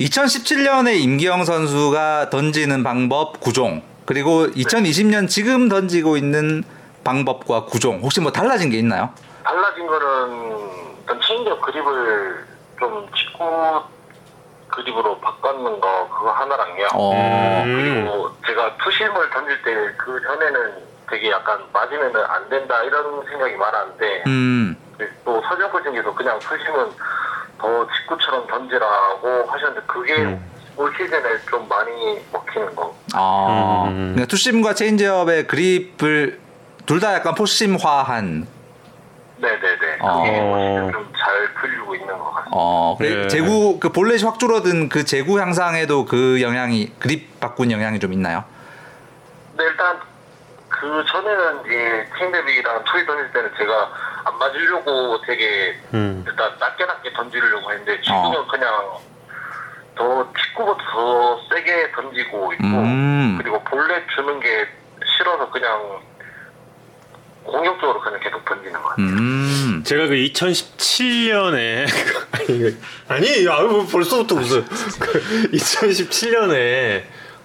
2017년에 임기영 선수가 던지는 방법 구종 그리고 2020년 지금 던지고 있는 방법과 구종 혹시 뭐 달라진 게 있나요? 달라진 거는 일단 체인지업 그립을 좀 직구 그립으로 바꿨는 거 그거 하나랑요. 어. 음, 그리고 제가 two-seam을 던질 때 그 전에는 되게 약간 맞으면은 안 된다 이런 생각이 많았는데 음. 또 서정 코치님께서 그냥 투심은 더 직구처럼 던지라고 하셨는데 그게 음. 올 시즌에 좀 많이 먹히는 거. 아. 음. 그러니까 투심과 체인지업의 그립을 둘 다 약간 포심화한 네네네. 어. 그게 좀잘 풀리고 있는 것 같습니다. 어, 그래, 네. 제구 그 볼넷이 확 줄어든 그 제구 향상에도 그 영향이 그립 바꾼 영향이 좀 있나요? 근데 일단 그 전에는 이제 팀랩이랑 투이 던질 때는 제가 안 맞으려고 되게 음. 일단 낮게 낮게 던지려고 했는데 지금은 어. 그냥 더 직구보다 더 세게 던지고 있고 음. 그리고 볼넷 주는 게 싫어서 그냥 공격적으로 그냥 계속 던지는 것 같아요. 음. 제가 그 2017년에 아니, 아니 뭐 벌써부터 무슨 그 2017년에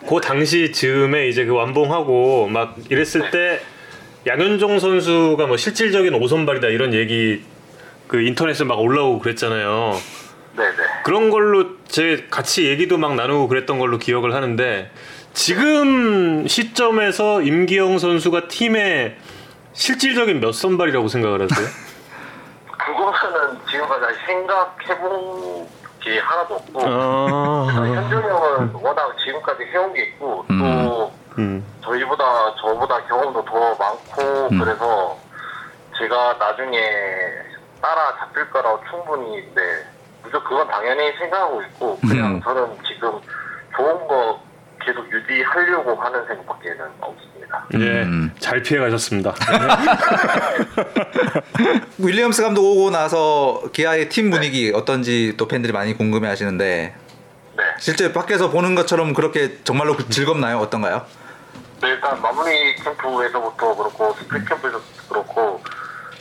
그 당시 즈음에 이제 그 완봉하고 막 이랬을 때 양현종 선수가 뭐 실질적인 오선발이다 이런 얘기 그 인터넷에 막 올라오고 그랬잖아요. 네네. 그런 걸로 제 같이 얘기도 막 나누고 그랬던 걸로 기억을 하는데 지금 시점에서 임기영 선수가 팀의 실질적인 몇 선발이라고 생각을 하세요? 그거는 지금 까지 아직 생각해본 게 하나도 없고 아, 현준이 형은 워낙 지금까지 해온 게 있고 음. 또 음, 저희보다 저보다 경험도 더 많고 음. 그래서 제가 나중에 따라 잡힐 거라고 충분히 네 무조건 그건 당연히 생각하고 있고 그냥 음. 저는 지금 좋은 거 계속 유지하려고 하는 생각밖에는 없습니다. 예, 음. 잘 피해 가셨습니다. 윌리엄스 감독 오고 나서 기아의 팀 분위기 어떤지 또 팬들이 많이 궁금해 하시는데 네. 실제 밖에서 보는 것처럼 그렇게 정말로 그 즐겁나요? 어떤가요? 네, 일단 마무리 캠프에서부터 그렇고 스프링 캠프에서도 그렇고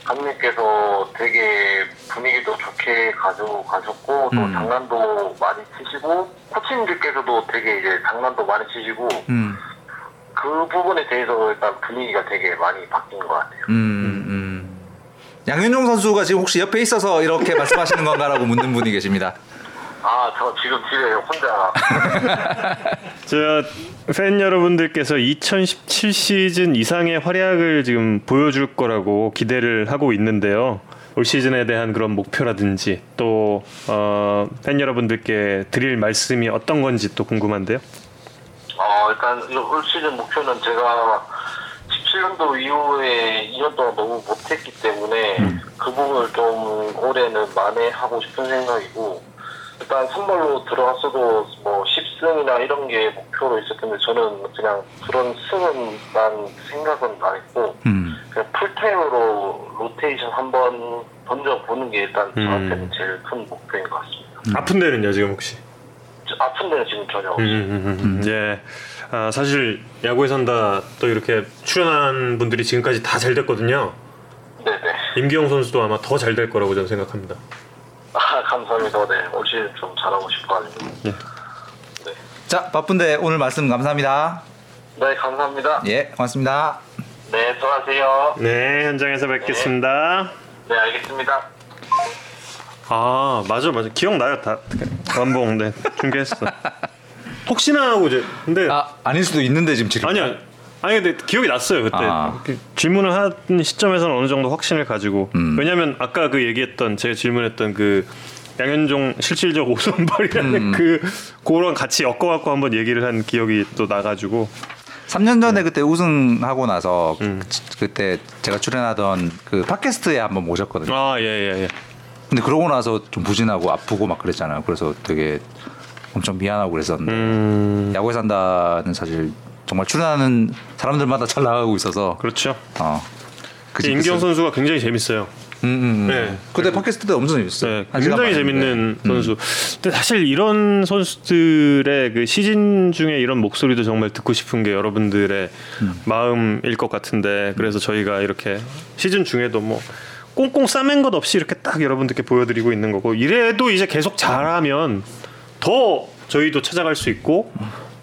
감독님께서 되게 분위기도 좋게 가지고 가셨고 또 음. 장난도 많이 치시고 코치님들께서도 되게 이제 장난도 많이 치시고 음. 그 부분에 대해서 일단 분위기가 되게 많이 바뀐 것 같아요. 음, 음. 양현종 선수가 지금 혹시 옆에 있어서 이렇게 말씀하시는 건가라고 묻는 분이 계십니다. 아, 저 지금 집에 혼자 저팬 여러분들께서 2017 시즌 이상의 활약을 지금 보여줄 거라고 기대를 하고 있는데요. 올 시즌에 대한 그런 목표라든지 또 어, 팬 여러분들께 드릴 말씀이 어떤 건지 또 궁금한데요. 어, 일단 이올 시즌 목표는 제가 17년도 이후에 2년 동안 너무 못했기 때문에 그 부분을 좀 올해는 만회하고 싶은 생각이고 일단 선발로 들어갔어도 뭐 10승이나 이런 게 목표로 있었는데 저는 그냥 그런 승은 난 생각은 안 했고 음. 그냥 풀타임으로 로테이션 한번 던져보는 게 일단 저한테는 음. 제일 큰 목표인 것 같습니다. 아픈 데는요 지금 혹시? 저 아픈 데는 지금 전혀 음, 없어요. 음, 음, 음. 예. 아, 사실 야구에 산다 또 이렇게 출연한 분들이 지금까지 다 잘 됐거든요. 네네. 임기영 선수도 아마 더 잘 될 거라고 저는 생각합니다. 아, 감사합니다. 네, 올 시즌 좀 잘하고 싶어가지고. 예. 자 바쁜데 오늘 말씀 감사합니다. 네, 감사합니다. 예 고맙습니다. 네, 수고하세요. 네, 현장에서 뵙겠습니다. 네, 알겠습니다. 아, 맞아, 맞아. 기억나요, 다. 완봉, 네, 중계했어. 혹시나 하고 이제, 근데 아 아닐 수도 있는데 지금 지금 아니야. 아니 근데 기억이 났어요 그때 아. 그 질문을 한 시점에서는 어느 정도 확신을 가지고 음. 왜냐하면 아까 그 얘기했던 제가 질문했던 그 양현종 실질적 오선발이라는 음. 그 그런 같이 엮어갖고 한번 얘기를 한 기억이 또 나가지고 3년 전에 그때 우승하고 나서 음. 그- 그때 제가 출연하던 그 팟캐스트에 한번 모셨거든요. 아예예 예. 근데 그러고 나서 좀 부진하고 아프고 막 그랬잖아요. 그래서 되게 엄청 미안하고 그랬었는데 음 야구에 산다는 사실 정말 출연하는 사람들마다 잘 나가고 있어서 그렇죠. 어. 임기영 그래서- 선수가 굉장히 재밌어요. 음, 음, 음. 네. 그때 팟캐스트 때 엄청 재밌었어요. 네, 굉장히. 재밌는 음. 선수. 근데 사실 이런 선수들의 그 시즌 중에 이런 목소리도 정말 듣고 싶은 게 여러분들의 음. 마음일 것 같은데 그래서 저희가 이렇게 시즌 중에도 뭐 꽁꽁 싸맨 것 없이 이렇게 딱 여러분들께 보여드리고 있는 거고 이래도 이제 계속 잘하면 더 저희도 찾아갈 수 있고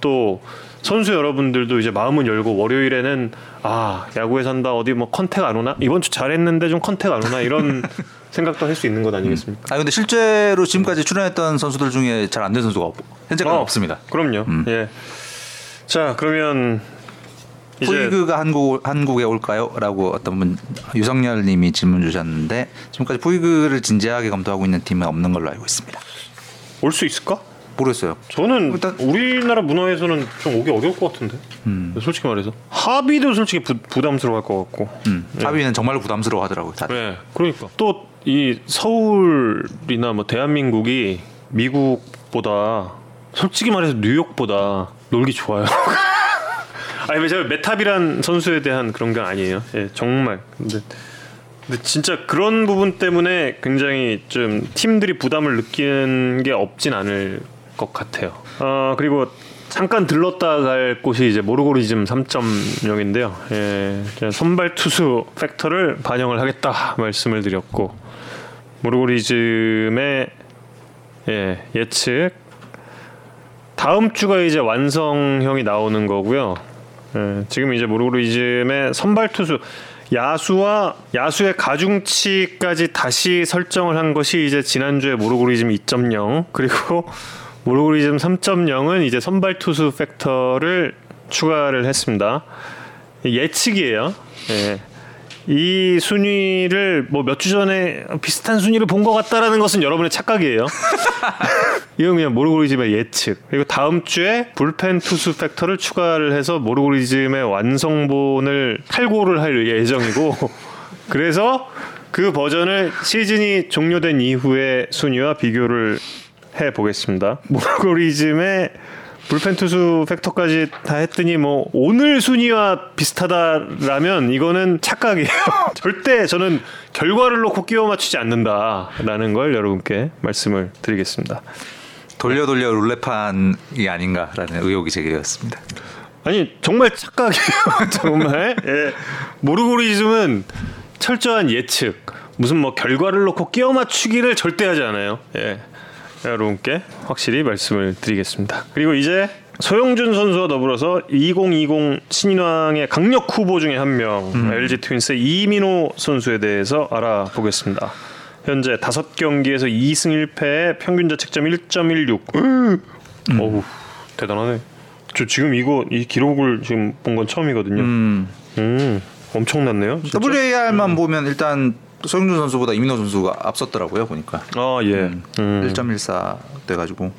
또 선수 여러분들도 이제 마음은 열고 월요일에는 아 야구에 산다 어디 뭐 contact 안 오나 이번 주 잘했는데 좀 contact 안 오나 이런 생각도 할 수 있는 것 아니겠습니까? 아 근데 실제로 지금까지 출연했던 선수들 중에 잘 안 된 선수가 없, 현재까지 어, 없습니다. 그럼요. 음. 예. 자 그러면 이제 푸이그가 한국 한국에 올까요?라고 어떤 분 유성열님이 질문 주셨는데 지금까지 푸이그를 진지하게 검토하고 있는 팀은 없는 걸로 알고 있습니다. 올 수 있을까? 모르겠어요. 저는 일단- 우리나라 문화에서는 좀 오기 어려울 것 같은데. 음. 솔직히 말해서 합의도 솔직히 부, 부담스러워할 것 같고. 음, 네. 합의는 정말로 부담스러워하더라고요. 다들. 네, 그러니까 또 이 서울이나 뭐 대한민국이 미국보다 솔직히 말해서 뉴욕보다 놀기 좋아요. 아니 왜 제가 메탑이란 선수에 대한 그런 게 아니에요. 예, 정말. 근데 근데 진짜 그런 부분 때문에 굉장히 좀 팀들이 부담을 느끼는 게 없진 않을 것 같아요. 어 그리고 잠깐 들렀다 갈 곳이 이제 모르고리즘 3.0인데요. 예, 선발 투수 팩터를 반영을 하겠다 말씀을 드렸고 모르고리즘의 예, 예측 다음 주가 이제 완성형이 나오는 거고요. 예, 지금 이제 모르고리즘의 선발 투수 야수와 야수의 가중치까지 다시 설정을 한 것이 이제 지난주에 모르고리즘 2.0 그리고 모르고리즘 3.0은 이제 선발 투수 팩터를 추가를 했습니다. 예측이에요. 예. 이 순위를 뭐 몇 주 전에 비슷한 순위를 본 것 같다라는 것은 여러분의 착각이에요. 이건 그냥 모르고리즘의 예측. 그리고 다음 주에 불펜 투수 팩터를 추가를 해서 모르고리즘의 완성본을 탈고를 할 예정이고 그래서 그 버전을 시즌이 종료된 이후의 순위와 비교를 해 보겠습니다. 모르고리즘의 불펜 투수 팩터까지 다 했더니 뭐 오늘 순위와 비슷하다라면 이거는 착각이에요. 절대 저는 결과를 놓고 끼워 맞추지 않는다라는 걸 여러분께 말씀을 드리겠습니다. 돌려 돌려 룰레판이 아닌가라는 의혹이 제기되었습니다. 아니 정말 착각이에요. 정말 예. 모르고리즘은 철저한 예측 무슨 뭐 결과를 놓고 끼워 맞추기를 절대 하지 않아요. 예. 여러분께 확실히 말씀을 드리겠습니다. 그리고 이제 소영준 선수와 더불어서 2020 신인왕의 강력 후보 중에 한명 LG 트윈스의 이민호 선수에 대해서 알아보겠습니다. 현재 5경기에서 2승 1패에 평균 자책점 1.16. 어우 대단하네. 저 지금 이거 이 기록을 지금 본 건 처음이거든요. 음, 음, 엄청났네요. 진짜. WAR만 보면 일단 소영준 선수보다 이민호 선수가 앞섰더라고요 보니까 아 예. 음, 음. 1.14 돼가지고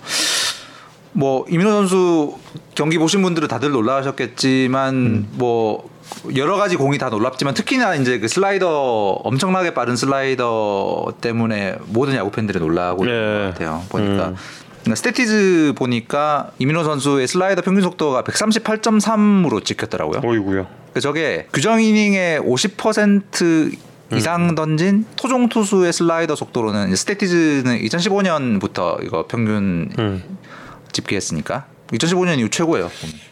뭐 이민호 선수 경기 보신 분들은 다들 놀라셨겠지만 음. 뭐 여러 가지 공이 다 놀랍지만 특히나 이제 그 슬라이더 엄청나게 빠른 슬라이더 때문에 모든 야구 팬들이 놀라고 예. 있는 것 같아요. 보니까 음. 그러니까 스태티즈 보니까 이민호 선수의 슬라이더 평균 속도가 138.3으로 찍혔더라고요. 어이구요. 그 저게 규정 이닝의 50% 이상 던진 토종 투수의 슬라이더 속도로는 스태티즈는 2015년부터 이거 평균 음. 집계했으니까 2015년 이후 최고예요.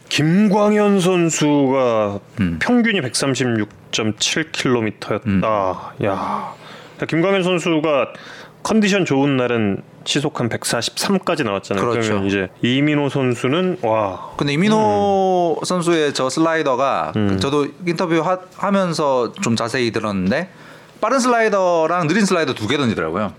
김광현 선수가 음. 평균이 136.7km였다. 야. 김광현 선수가 컨디션 좋은 날은 시속 한 143까지 나왔잖아요. 그렇죠. 그러면 이제 이민호 선수는 와 근데 이민호 음. 선수의 저 슬라이더가 저도 인터뷰 하, 하면서 좀 자세히 들었는데 빠른 슬라이더랑 느린 슬라이더 두 개 던지더라고요.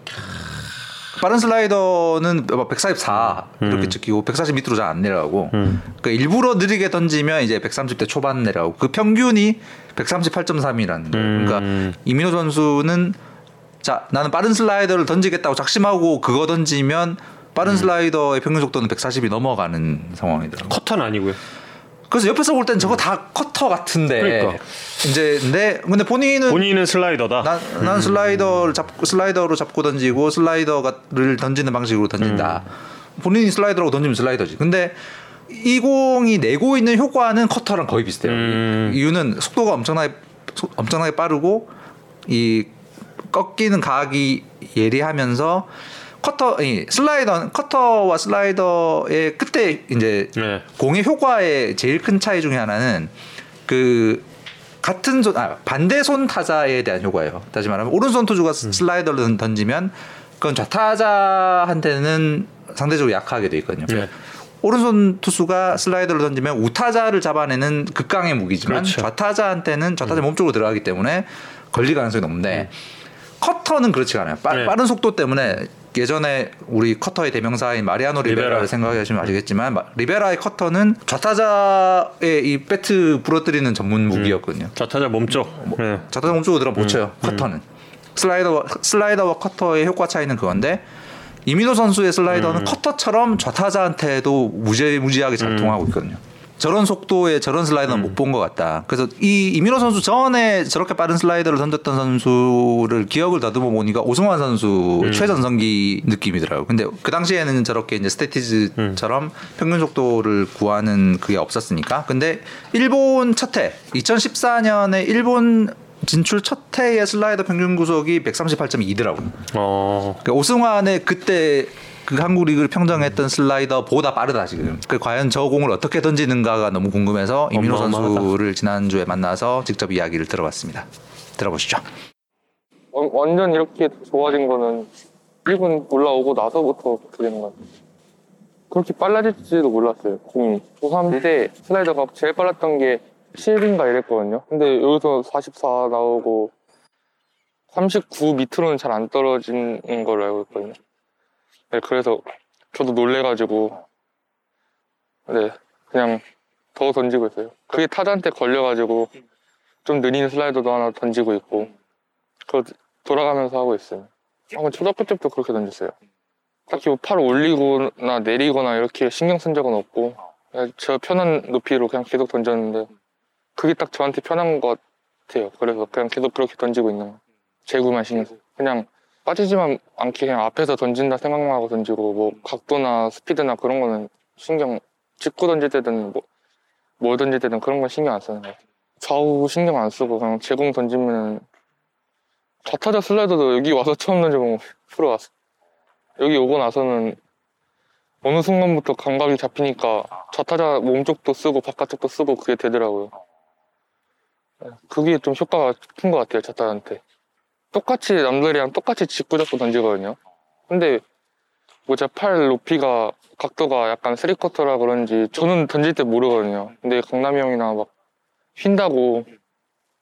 빠른 슬라이더는 144 음. 이렇게 찍히고 140 밑으로 잘 안 내려가고 그러니까 일부러 느리게 던지면 이제 130대 초반 내려가고 그 평균이 138.3이라는 거예요. 그러니까 음. 이민호 선수는 자 나는 빠른 슬라이더를 던지겠다고 작심하고 그거 던지면 빠른 음. 슬라이더의 평균 속도는 140이 넘어가는 상황이더라고요. 커터는 아니고요. 그래서 옆에서 볼 땐 저거 다 커터 같은데 그러니까. 이제 근데 근데 본인은 본인은 슬라이더다. 난, 난 슬라이더를 잡고 슬라이더로 잡고 던지고 슬라이더를 던지는 방식으로 던진다. 본인이 슬라이더라고 던지면 슬라이더지. 근데 이 공이 내고 있는 효과는 커터랑 거의 비슷해요. 음. 이유는 속도가 엄청나게 소- 엄청나게 빠르고 이 꺾이는 각이 예리하면서 커터 이 슬라이더 커터와 슬라이더의 끝에 이제 네. 공의 효과의 제일 큰 차이 중에 하나는 그 같은 손, 아, 반대 손 타자에 대한 효과예요. 다시 말하면 오른손 투수가 슬라이더를 던- 던지면 그건 좌타자한테는 상대적으로 약하게 돼 있거든요. 네. 오른손 투수가 슬라이더를 던지면 우타자를 잡아내는 극강의 무기지만 그렇죠. 좌타자한테는 좌타자 몸쪽으로 들어가기 때문에 걸릴 가능성이 높은데 커터는 그렇지가 않아요. 빠, 네. 른 속도 때문에 예전에 우리 커터의 대명사인 마리아노 리베라를 리베라. 생각하시면 아시겠지만 마- 리베라의 커터는 좌타자의 이 배트 부러뜨리는 전문 무기였거든요. 좌타자 몸쪽. 네. 좌타자 몸쪽으로 들어 못 쳐요. 커터는 슬라이더 슬라이더와 커터의 효과 차이는 그건데 이민호 선수의 슬라이더는 커터처럼 좌타자한테도 무지무지하게 잘 통하고 있거든요. 저런 속도의 저런 슬라이더는 못본 것 같다. 그래서 이 이민호 선수 전에 저렇게 빠른 슬라이더를 던졌던 선수를 기억을 더듬어 보니까 오승환 선수 최전성기 느낌이더라고요. 근데 그 당시에는 저렇게 이제 스태티즈처럼 평균 속도를 구하는 그게 없었으니까. 근데 일본 첫해 2014년에 일본 진출 첫 해의 슬라이더 평균 구속이 138.2더라고요. 어. 그러니까 오승환의 그때 그 한국 리그를 평정했던 슬라이더보다 빠르다 지금. 그 과연 저 공을 어떻게 던지는가가 너무 궁금해서 이민호. 선수를 지난주에 만나서 직접 이야기를 들어봤습니다. 들어보시죠. 완- 완전 이렇게 좋아진 거는 1군 올라오고 나서부터 그렇게 되는 것 같아요. 그렇게 빨라질지도 몰랐어요, 공이. 고3 때 슬라이더가 제일 빨랐던 게 10인가 이랬거든요. 근데 여기서 44 나오고 39 밑으로는 잘 안 떨어지는 걸로 알고 있거든요. 네, 그래서 저도 놀래가지고, 네, 그냥 더 던지고 있어요. 그게 타자한테 걸려가지고 좀 느린 슬라이더도 하나 던지고 있고, 그 돌아가면서 하고 있어요. 아, 초등학교 때부터 그렇게 던졌어요. 딱히 뭐 팔을 올리거나 내리거나 이렇게 신경 쓴 적은 없고 저 편한 높이로 그냥 계속 던졌는데 그게 딱 저한테 편한 것 같아요. 그래서 그냥 계속 그렇게 던지고 있는 거. 제구만 신경 써요. 그냥 빠지지만 않게 그냥 앞에서 던진다 생각만 하고 던지고 뭐 각도나 스피드나 그런 거는 신경 직구 던질 때든 뭐, 뭘 던질 때든 그런 건 신경 안 쓰는 것 같아요. 좌우 신경 안 쓰고 그냥 제공 던지면 좌타자 슬라이더도 여기 와서 처음 던져보면 프로 왔어. 여기 오고 나서는 어느 순간부터 감각이 잡히니까 좌타자 몸쪽도 쓰고 바깥쪽도 쓰고 그게 되더라고요. 네, 그게 좀 효과가 큰 것 같아요, 좌타자한테. 똑같이 남들이랑 똑같이 직구 잡고 던지거든요. 근데 뭐 제 팔 높이가 각도가 약간 쓰리쿼터라 그런지 저는 던질 때 모르거든요. 근데 강남이 형이나 막 휜다고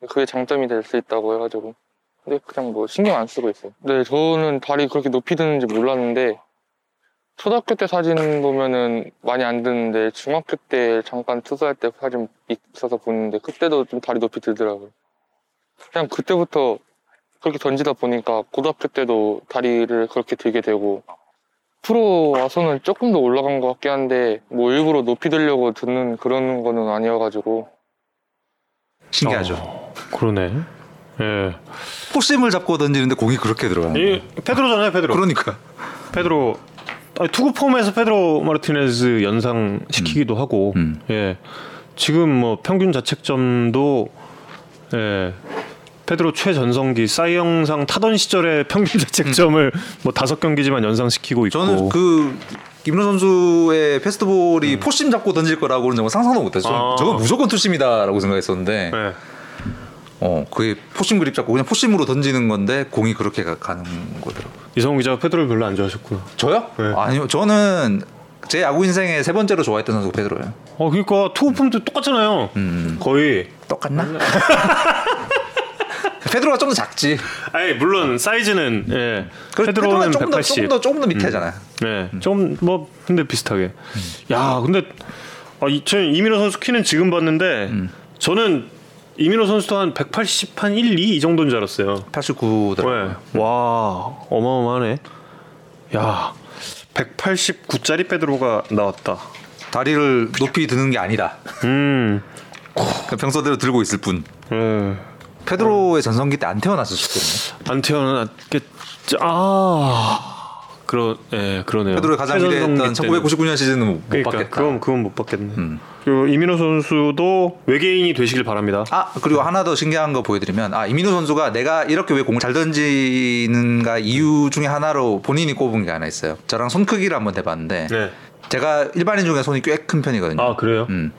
그게 장점이 될 수 있다고 해가지고 근데 그냥 뭐 신경 안 쓰고 있어요. 네, 저는 발이 그렇게 높이 드는지 몰랐는데 초등학교 때 사진 보면은 많이 안 드는데 중학교 때 잠깐 투수할 때 사진 있어서 보는데 그때도 좀 발이 높이 들더라고요. 그냥 그때부터 그렇게 던지다 보니까 고등학교 때도 다리를 그렇게 들게 되고 프로 와서는 조금 더 올라간 것 같긴 한데 뭐 일부러 높이 들려고 듣는 그런 거는 아니어가지고 신기하죠. 어, 그러네. 예. four-seam을 잡고 던지는데 공이 그렇게 들어가요. 이 페드로잖아요, 페드로. 그러니까 페드로 아니, 투구 폼에서 페드로 마르티네즈 연상 시키기도 하고 음. 예 지금 뭐 평균 자책점도 예 페드로 최전성기 사이 영상 타던 시절의 평균 자책점을 뭐 다섯 경기지만 연상시키고 있고 저는 그 김민호 선수의 패스트볼이 four-seam 잡고 던질 거라고는 정말 상상도 못했어요. 아. 저건 무조건 two-seam이다라고 생각했었는데 예. 어 그게 포심 그립 잡고 그냥 포심으로 던지는 건데 공이 그렇게 가, 가는 거더라고. 요 이성훈 기자가 페드로를 별로 안 좋아하셨구나. 저요? 네. 아니요. 저는 제 야구 인생에 세 번째로 좋아했던 선수가 페드로예요. 어 그러니까 투구폼도 똑같잖아요. 음. 거의. 똑같나? 페드로가 좀 더 작지. 아니 물론 사이즈는 예. 그래서 페드로는 조금 더 180. 조금 더 조금 더 밑에잖아요. 네, 좀뭐 근데 비슷하게. 야, 근데 아, 이, 저 이민호 선수 키는 지금 봤는데 저는 이민호 선수도 한 180, 한 1, 2 이 정도인 줄 알았어요. 89더라고요. 네. 와, 어마어마하네. 야, 189짜리 페드로가 나왔다. 다리를 높이 드는 게 아니다. 음, 그냥 평소대로 들고 있을 뿐. 예. 페드로의 전성기 때 안 태어났을 수도 안 태어났겠죠. 아, 그러, 예, 그러네요. 페드로의 가장 때는. 1999년 시즌은 못 그러니까 받겠다. 그건 그건 못 받겠네. 음. 그리고 이민호 선수도 외계인이 되시길 바랍니다. 아 그리고 하나 더 신기한 거 보여드리면 아 이민호 선수가 내가 이렇게 왜 공을 잘 던지는가 이유 중에 하나로 본인이 꼽은 게 하나 있어요. 저랑 손 크기를 한번 대봤는데 네. 제가 일반인 중에 손이 꽤 큰 편이거든요. 아 그래요? 음.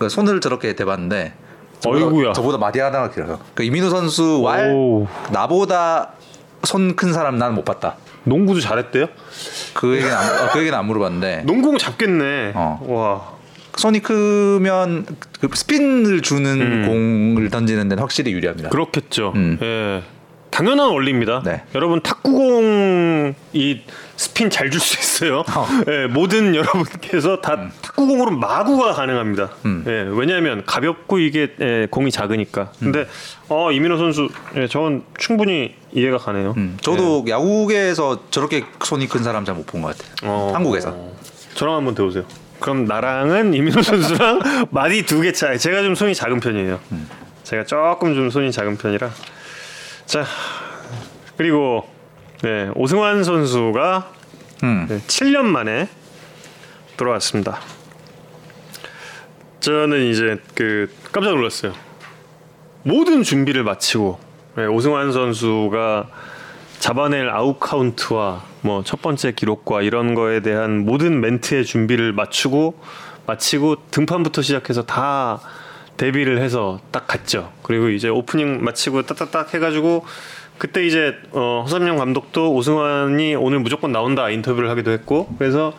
그 손을 저렇게 대봤는데 어이구야. 저보다 마디 하나가 길어요. 그 이민호 선수 왈 오. 나보다 손 큰 사람 난 못 봤다. 농구도 잘했대요? 그 얘기는 안, 어, 그 얘기는 안 물어봤는데 농구공 잡겠네. 어. 와. 손이 크면 그 스핀을 주는 음. 공을 던지는 데는 확실히 유리합니다. 그렇겠죠. 음. 예. 당연한 원리입니다. 네. 여러분 탁구공 이 스핀 잘 줄 수 있어요. 예, 모든 여러분께서 다 탁구공으로 마구가 가능합니다. 음. 예, 왜냐하면 가볍고 이게 예, 공이 작으니까. 근데 어, 이민호 선수, 예, 저건 충분히 이해가 가네요. 음, 저도 야구계에서 저렇게 손이 큰 사람 잘 못 본 것 같아요. 어. 한국에서. 저랑 한번 배우세요. 그럼 나랑은 이민호 선수랑 마디 두 개 차이. 제가 좀 손이 작은 편이에요. 제가 조금 좀 손이 작은 편이라. 자 그리고 네, 오승환 선수가 음. 네, 7년 만에 돌아왔습니다. 저는 이제 그 깜짝 놀랐어요. 모든 준비를 마치고 네, 오승환 선수가 잡아낼 아웃 카운트와 뭐 첫 번째 기록과 이런 거에 대한 모든 멘트의 준비를 맞추고 마치고 등판부터 시작해서 다 데뷔를 해서 딱 갔죠. 그리고 이제 오프닝 마치고 딱딱딱 해가지고 그때 이제 어, 허삼영 감독도 오승환이 오늘 무조건 나온다 인터뷰를 하기도 했고 그래서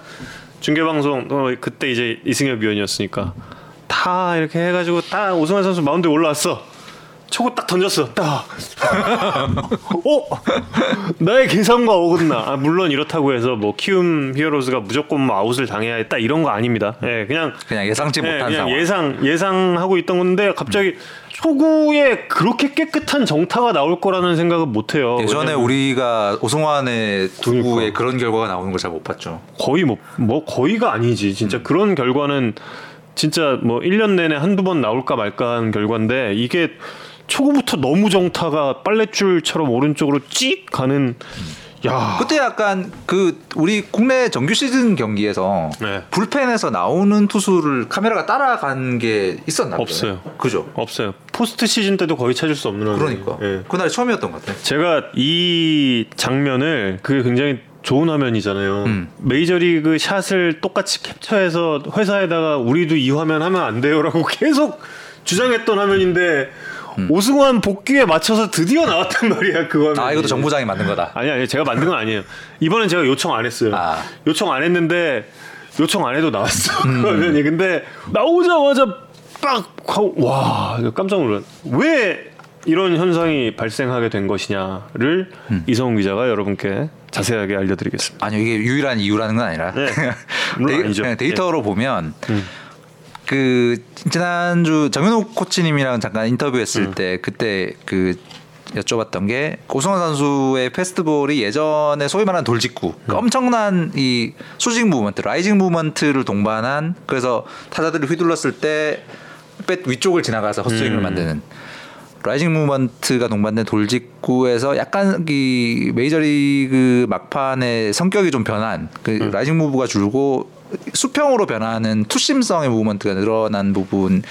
중계 방송 어, 그때 이제 이승엽 위원이었으니까 다 이렇게 해가지고 딱 오승환 선수 마운드에 올라왔어. 초고 딱 던졌어. 딱. 어? 나의 계산과 어긋나. 아, 물론 이렇다고 해서 뭐 키움 히어로즈가 무조건 뭐 아웃을 당해야 했다 이런 거 아닙니다. 예, 그냥 그냥 예상치 예, 못한 그냥 상황. 예상 예상하고 있던 건데 갑자기 초구에 그렇게 깨끗한 정타가 나올 거라는 생각은 못 해요. 예전에 우리가 오승환의 투구에 그러니까. 그런 결과가 나오는 걸 잘 못 봤죠. 거의 뭐, 뭐 거의가 아니지. 진짜 그런 결과는 진짜 뭐 1년 내내 한두 번 나올까 말까 하는 결과인데 이게 초구부터 너무 정타가 빨랫줄처럼 오른쪽으로 찍 가는 야. 그때 약간 그 우리 국내 정규 시즌 경기에서 네. 불펜에서 나오는 투수를 카메라가 따라간 게 있었나 보요 없어요. 그죠? 없어요. 포스트 시즌 때도 거의 찾을 수 없는 그러니까 예. 그날이 처음이었던 것 같아. 제가 이 장면을 그게 굉장히 좋은 화면이잖아요. 음. 메이저리그 샷을 똑같이 캡처해서 회사에다가 우리도 이 화면 하면 안 돼요라고 계속 주장했던 화면인데 오승환 복귀에 맞춰서 드디어 나왔단 말이야 그 화면. 아 이것도 정부장이 만든 거다. 아니 아니 제가 만든 건 아니에요. 이번엔 제가 요청 안 했어요. 아. 요청 안 했는데 요청 안 해도 나왔어 음. 그 화면이. 근데 나오자마자 빡 하고 와 이거 깜짝 놀랐. 왜 이런 현상이 발생하게 된 것이냐를 음. 이성훈 기자가 여러분께 자세하게 알려드리겠습니다. 아니요 이게 유일한 이유라는 건 아니라 네. 데이. 예. 음. 그냥 데이터로 보면 그 지난주 정현욱 코치님이랑 잠깐 인터뷰했을 음. 때 그때 그 여쭤봤던 게 오승환 선수의 패스트볼이 예전에 소위 말하는 돌직구 그 엄청난 이 수직 movement rising movement를 동반한 그래서 타자들이 휘둘렀을 때 배트 위쪽을 지나가서 헛스윙을 음. 만드는 rising movement가 동반된 돌직구에서 약간 이 메이저리그 막판의 성격이 좀 변한 그 rising move가 줄고 수평으로 변하는 two-seam성의 movement가 늘어난 부분이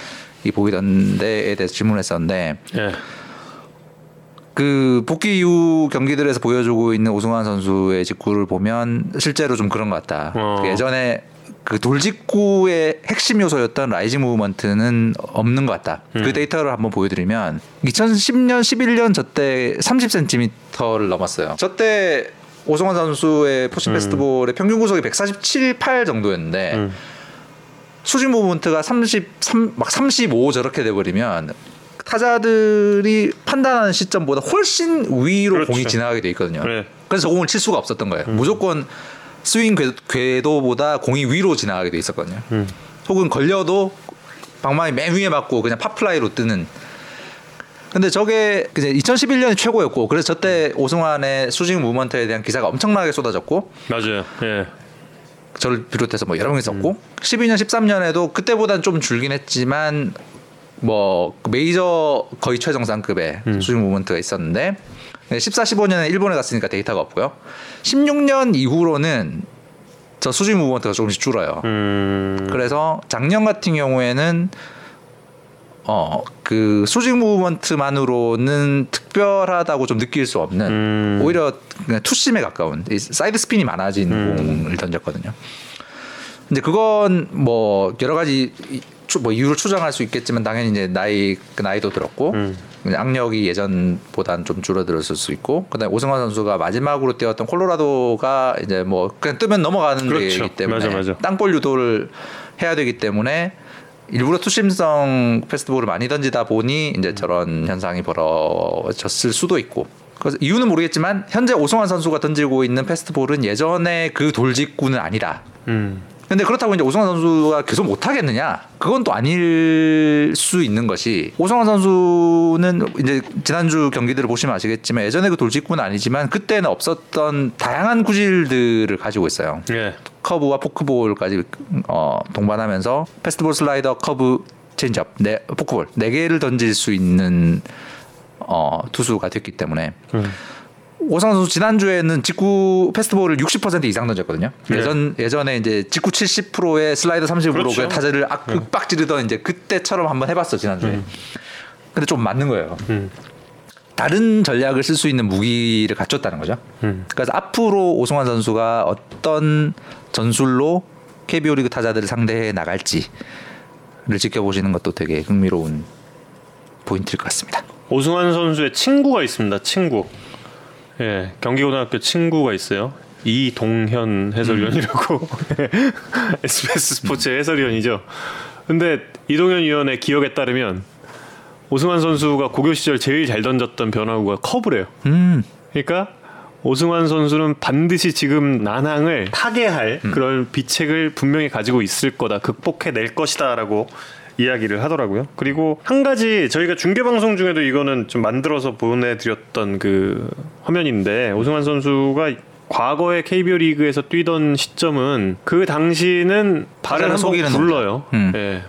보이던 데에 대해서 질문했었는데 예. 그 복귀 이후 경기들에서 보여주고 있는 오승환 선수의 직구를 보면 실제로 좀 그런 것 같다. 어. 예전에 그 돌직구의 핵심 요소였던 rising movement는 없는 것 같다. 그 데이터를 한번 보여드리면 2010년, 11년 저때 30cm를 넘었어요. 저때 오승환 선수의 four-seam 패스트볼의 평균 구속이 147, 8 정도였는데 음. 수직 movement가 33, 막 35 저렇게 돼버리면 타자들이 판단하는 시점보다 훨씬 위로 그렇죠. 공이 지나가게 돼 있거든요. 네. 그래서 저 공을 칠 수가 없었던 거예요. 무조건 스윙 궤- 궤도 보다 공이 위로 지나가게 돼 있었거든요. 음. 혹은 걸려도 방망이 맨 위에 맞고 그냥 pop fly로 뜨는. 근데 저게 이제 2011년이 최고였고 그래서 저때 오승환의 수직 movement에 대한 기사가 엄청나게 쏟아졌고 맞아요. 예. 저를 비롯해서 뭐 여러 명이 썼고 12년 13년에도 그때보다는 좀 줄긴 했지만 뭐그 메이저 거의 최정상급의 수직 movement가 있었는데 14, 15년에 일본에 갔으니까 데이터가 없고요. 16년 이후로는 저 수직 movement가 조금씩 줄어요. 음. 그래서 작년 같은 경우에는 어 그 수직 movement만으로는 특별하다고 좀 느낄 수 없는 음. 오히려 그냥 two-seam에 가까운 이 사이드 스핀이 많아진 음. 공을 던졌거든요. 근데 그건 뭐 여러 가지 뭐 이유를 추정할 수 있겠지만 당연히 이제 나이 그 나이도 들었고 음. 악력이 예전보다는 좀 줄어들었을 수 있고 그다음에 오승환 선수가 마지막으로 뛰었던 콜로라도가 이제 뭐 그냥 뜨면 넘어가는 그렇죠. 데이기 때문에 맞아, 맞아. 땅볼 유도를 해야 되기 때문에 일부러 투심성 패스트볼을 많이 던지다 보니 이제 저런 현상이 벌어졌을 수도 있고 그래서 이유는 모르겠지만 현재 오승환 선수가 던지고 있는 패스트볼은 예전에 그 돌직구는 아니다. 음. 근데 그렇다고 이제 오승환 선수가 계속 못 하겠느냐? 그건 또 아닐 수 있는 것이 오승환 선수는 이제 지난주 경기들을 보시면 아시겠지만 예전에 그 돌직구는 아니지만 그때는 없었던 다양한 구질들을 가지고 있어요. 예. 커브와 포크볼까지 어, 동반하면서 패스트볼 슬라이더 커브 체인지업 네, 포크볼 네 개를 던질 수 있는 어, 투수가 됐기 때문에 음. 오승환 선수 지난주에는 직구 패스트볼을 60% 이상 던졌거든요. 네. 예전 예전에 이제 직구 70%에 슬라이더 30%로 그렇죠. 그 타자를 윽박지르던 이제 그때처럼 한번 해봤어 지난주에. 근데 좀 맞는 거예요. 음. 다른 전략을 쓸 수 있는 무기를 갖췄다는 거죠. 음. 그래서 앞으로 오승환 선수가 어떤 전술로 KBO 리그 타자들을 상대해 나갈지를 지켜보시는 것도 되게 흥미로운 포인트일 것 같습니다. 오승환 선수의 친구가 있습니다. 친구. 예, 경기고등학교 친구가 있어요. 이동현 해설위원이라고 SBS 스포츠 해설위원이죠. 근데 이동현 위원의 기억에 따르면 오승환 선수가 고교 시절 제일 잘 던졌던 변화구가 커브래요. 음, 그러니까 오승환 선수는 반드시 지금 난항을 타개할 그런 비책을 분명히 가지고 있을 거다. 극복해 낼 것이다라고 이야기를 하더라고요. 그리고 한 가지 저희가 중계 방송 중에도 이거는 좀 만들어서 보내드렸던 그 화면인데 오승환 선수가 과거에 KBO 리그에서 뛰던 시점은 그 당시는 발을 한번 굴러요. 음. 예.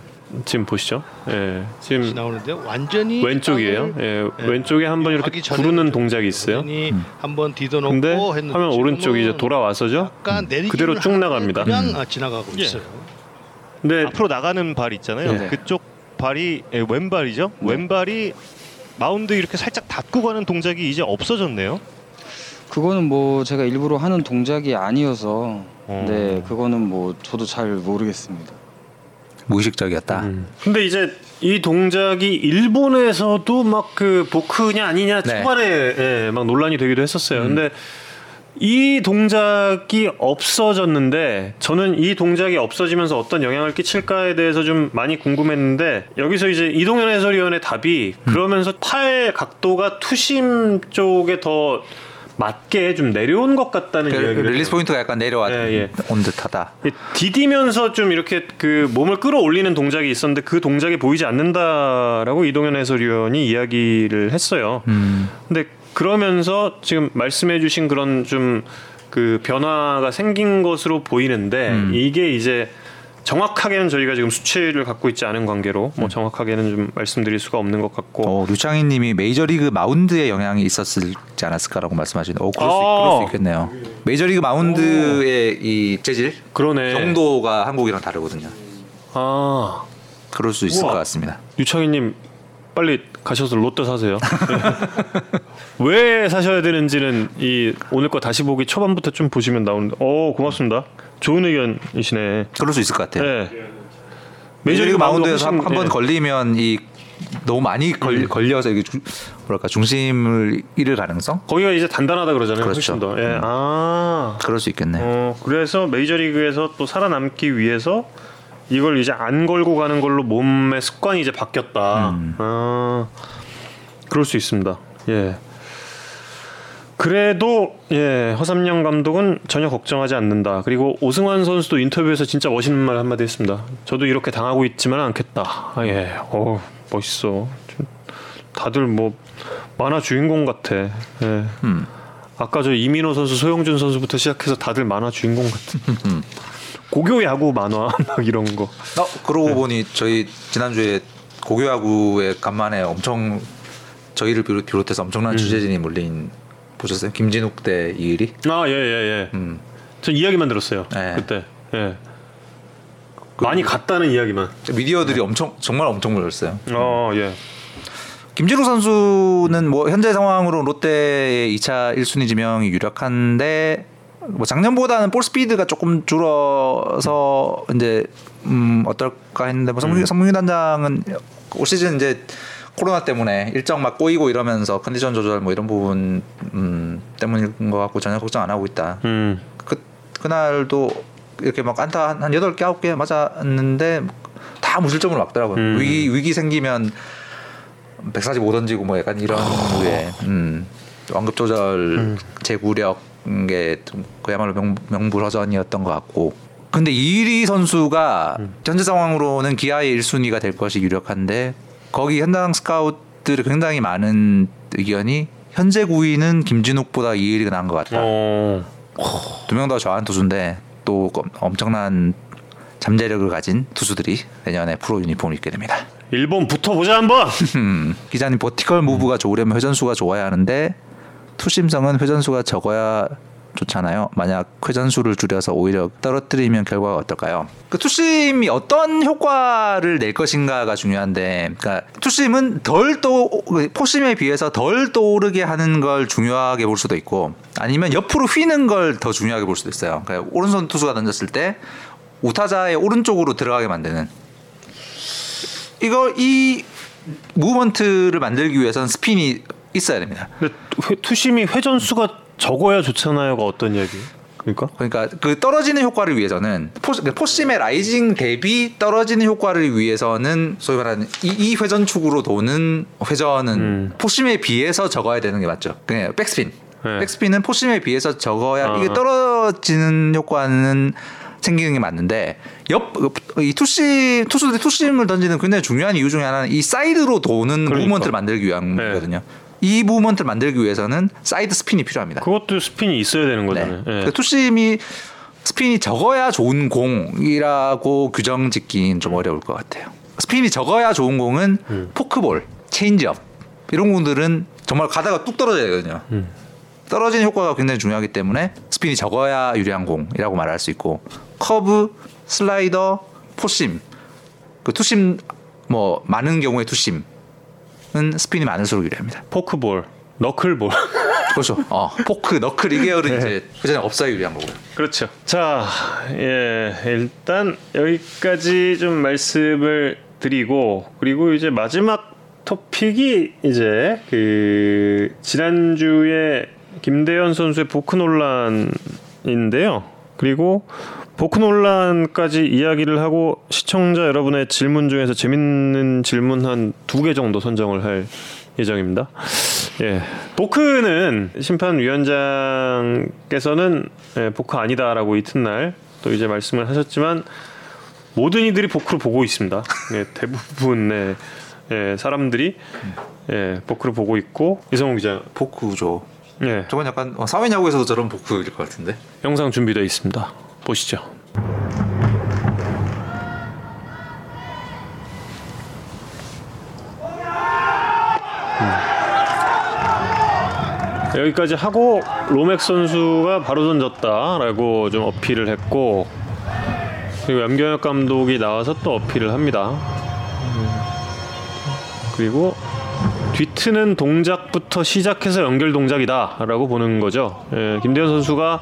지금 보시죠. 예. 지금 나오는데 완전히 왼쪽이에요. 예. 예, 왼쪽에 한 번 이렇게 하기 전에 구르는 동작이 있어요. 완전히 한번 뒤져놓고 근데 화면 오른쪽이 이제 돌아와서죠. 약간 내리기를 그대로 쭉 나갑니다. 그냥 음. 아, 지나가고 예. 있어요. 근데 앞으로 나가는 발 있잖아요. 네. 그쪽 발이 예, 왼발이죠. 왼발이 마운드 이렇게 살짝 닫고 가는 동작이 이제 없어졌네요. 그거는 뭐 제가 일부러 하는 동작이 아니어서 어. 네 그거는 뭐 저도 잘 모르겠습니다. 무의식적이었다. 음. 근데 이제 이 동작이 일본에서도 막 그 보크냐 아니냐 네. 초반에 예, 막 논란이 되기도 했었어요. 근데 이 동작이 없어졌는데 저는 이 동작이 없어지면서 어떤 영향을 끼칠까에 대해서 좀 많이 궁금했는데 여기서 이제 이동현 해설위원의 답이 그러면서 팔 각도가 투심 쪽에 더 맞게 좀 내려온 것 같다는 그 이야기를 release point가 약간 내려와 예, 예. 온 듯하다. 이 디디면서 좀 이렇게 그 몸을 끌어올리는 동작이 있었는데 그 동작이 보이지 않는다라고 이동현 해설위원이 이야기를 했어요. 음. 근데 그러면서 지금 말씀해주신 그런 좀 그 변화가 생긴 것으로 보이는데 음. 이게 이제 정확하게는 저희가 지금 수치를 갖고 있지 않은 관계로 뭐 정확하게는 좀 말씀드릴 수가 없는 것 같고 어, 류창희님이 메이저리그 마운드에 영향이 있었지 않았을까라고 말씀하시는데, 어, 그럴 수, 아. 그럴 수 있겠네요. 메이저리그 마운드의 이 재질 그러네. 정도가 한국이랑 다르거든요. 아 그럴 수 있을 우와. 것 같습니다. 유창희님 빨리 가셔서 롯데 사세요. 예. 왜 사셔야 되는지는 이 오늘 거 다시 보기 초반부터 좀 보시면 나오는데, 어 고맙습니다. 좋은 의견이시네. 그럴 수 있을 것 같아요. 네. 메이저리그 마운드에서 훨씬, 한번 예. 걸리면 이 너무 많이 걸, 음. 걸려서 이게 주, 뭐랄까 중심을 잃을 가능성 거기가 이제 단단하다 그러잖아요. 그렇죠. 훨씬 더. 예. 아. 그럴 수 있겠네. 어, 그래서 메이저리그에서 또 살아남기 위해서 이걸 이제 안 걸고 가는 걸로 몸의 습관이 이제 바뀌었다. 음. 아, 그럴 수 있습니다. 예. 그래도 예 허삼영 감독은 전혀 걱정하지 않는다. 그리고 오승환 선수도 인터뷰에서 진짜 멋있는 말 한마디 했습니다. 저도 이렇게 당하고 있지만 않겠다. 아, 예, 어 멋있어. 좀 다들 뭐 만화 주인공 같아. 예. 음. 아까 저 이민호 선수, 소영준 선수부터 시작해서 다들 만화 주인공 같아. 고교 야구 만화 막 이런 거. 어, 그러고 보니 저희 지난주에 고교 야구에 간만에 엄청 저희를 비롯, 비롯해서 엄청난 취재진이 몰린 보셨어요? 김진욱 대 이일이? 아, 예, 예, 예. 음. 전 이야기만 들었어요. 네. 그때. 예. 많이 갔다는 이야기만. 미디어들이 엄청 정말 엄청 몰렸어요. 어, 예. 김진욱 선수는 뭐 현재 상황으로 롯데의 2차 1순위 지명이 유력한데 뭐 작년보다는 볼 스피드가 조금 줄어서 이제 음 어떨까 했는데 뭐 성민, 성민 단장은 올 시즌 이제 코로나 때문에 일정 막 꼬이고 이러면서 컨디션 조절 뭐 이런 부분 음 때문인 것 같고 전혀 걱정 안 하고 있다. 음. 그 그날도 이렇게 막 안타 한 여덟 개 아홉 개 맞았는데 다 무실점으로 막더라고요. 음. 위기 위기 생기면 145 던지고 뭐 약간 이런 류의 음, 완급 조절 제구력 게 좀 그야말로 명, 명불허전이었던 것 같고 근데 이리 선수가 현재 상황으로는 기아의 1순위가 될 것이 유력한데 거기 현장 스카우트들이 굉장히 많은 의견이 현재 9위는 김진욱보다 이일이가 나은 것 같다. 어. 두명 다 저한 투수인데 또 엄청난 잠재력을 가진 투수들이 내년에 프로 유니폼을 입게 됩니다. 1번 붙어보자 한번. 음, 기자님 버티컬 무브가 좋으려면 회전수가 좋아야 하는데 투심성은 회전수가 적어야 좋잖아요. 만약 회전수를 줄여서 오히려 떨어뜨리면 결과가 어떨까요? 그 투심이 어떤 효과를 낼 것인가가 중요한데, 그러니까 투심은 덜 또 포심에 비해서 덜 떠오르게 하는 걸 중요하게 볼 수도 있고, 아니면 옆으로 휘는 걸 더 중요하게 볼 수도 있어요. 그러니까 오른손 투수가 던졌을 때 우타자의 오른쪽으로 들어가게 만드는 이거 이 movement를 만들기 위해서는 스핀이 있어야 됩니다. 근데 회, two-seam이 회전수가 적어야 좋잖아요가 어떤 이야기? 그러니까? 그러니까 그 떨어지는 효과를 위해서는 four, 그 four-seam의 rising 대비 떨어지는 효과를 위해서는 소위 말하는 이, 이 회전축으로 도는 회전은 음. four-seam에 비해서 적어야 되는 게 맞죠. 그냥 백스핀. 네. 백스핀은 four-seam에 비해서 적어야 아. 이게 떨어지는 효과는 생기는 게 맞는데 옆이 투심 투수들이 two-seam을 던지는 굉장히 중요한 이유 중에 하나는 이 사이드로 도는 그러니까. movement를 만들기 위함이거든요. 이 movement를 만들기 위해서는 사이드 스핀이 필요합니다. 그것도 스핀이 있어야 되는 네. 거잖아요. 예. 그 two-seam이 스핀이 적어야 좋은 공이라고 규정 짓긴 좀 어려울 것 같아요. 스핀이 적어야 좋은 공은 음. 포크볼, 체인지업 이런 공들은 정말 가다가 뚝 떨어져야 되거든요. 음. 떨어지는 효과가 굉장히 중요하기 때문에 스핀이 적어야 유리한 공이라고 말할 수 있고 커브, 슬라이더, four-seam 그 투심 뭐 많은 경우에 two-seam은 스핀이 많을수록 유리합니다. 포크볼, 너클볼. 그렇죠. 어, 포크, 너클 이 계열은 네. 이제 그전에 없어야 유리한 거고요. 그렇죠. 자, 예, 일단 여기까지 좀 말씀을 드리고 그리고 이제 마지막 토픽이 이제 그 지난주에 김대현 선수의 보크 논란인데요. 그리고 보크 논란까지 이야기를 하고 시청자 여러분의 질문 중에서 재밌는 질문 한 두 개 정도 선정을 할 예정입니다. 예, 보크는 심판위원장께서는 예, 보크 아니다라고 이튿날 또 이제 말씀을 하셨지만 모든 이들이 보크를 보고 있습니다. 예, 대부분의 예, 사람들이 예, 보크를 보고 있고 이성훈 기자, 보크죠. 예, 저건 약간 어, 사회야구에서도 저런 보크일 것 같은데. 영상 준비되어 있습니다. 보시죠. 음. 여기까지 하고 로맥 선수가 바로 던졌다라고 좀 어필을 했고 그리고 염경엽 감독이 나와서 또 어필을 합니다. 음. 그리고 뒤트는 동작부터 시작해서 연결 동작이다라고 보는 거죠. 예, 김대현 선수가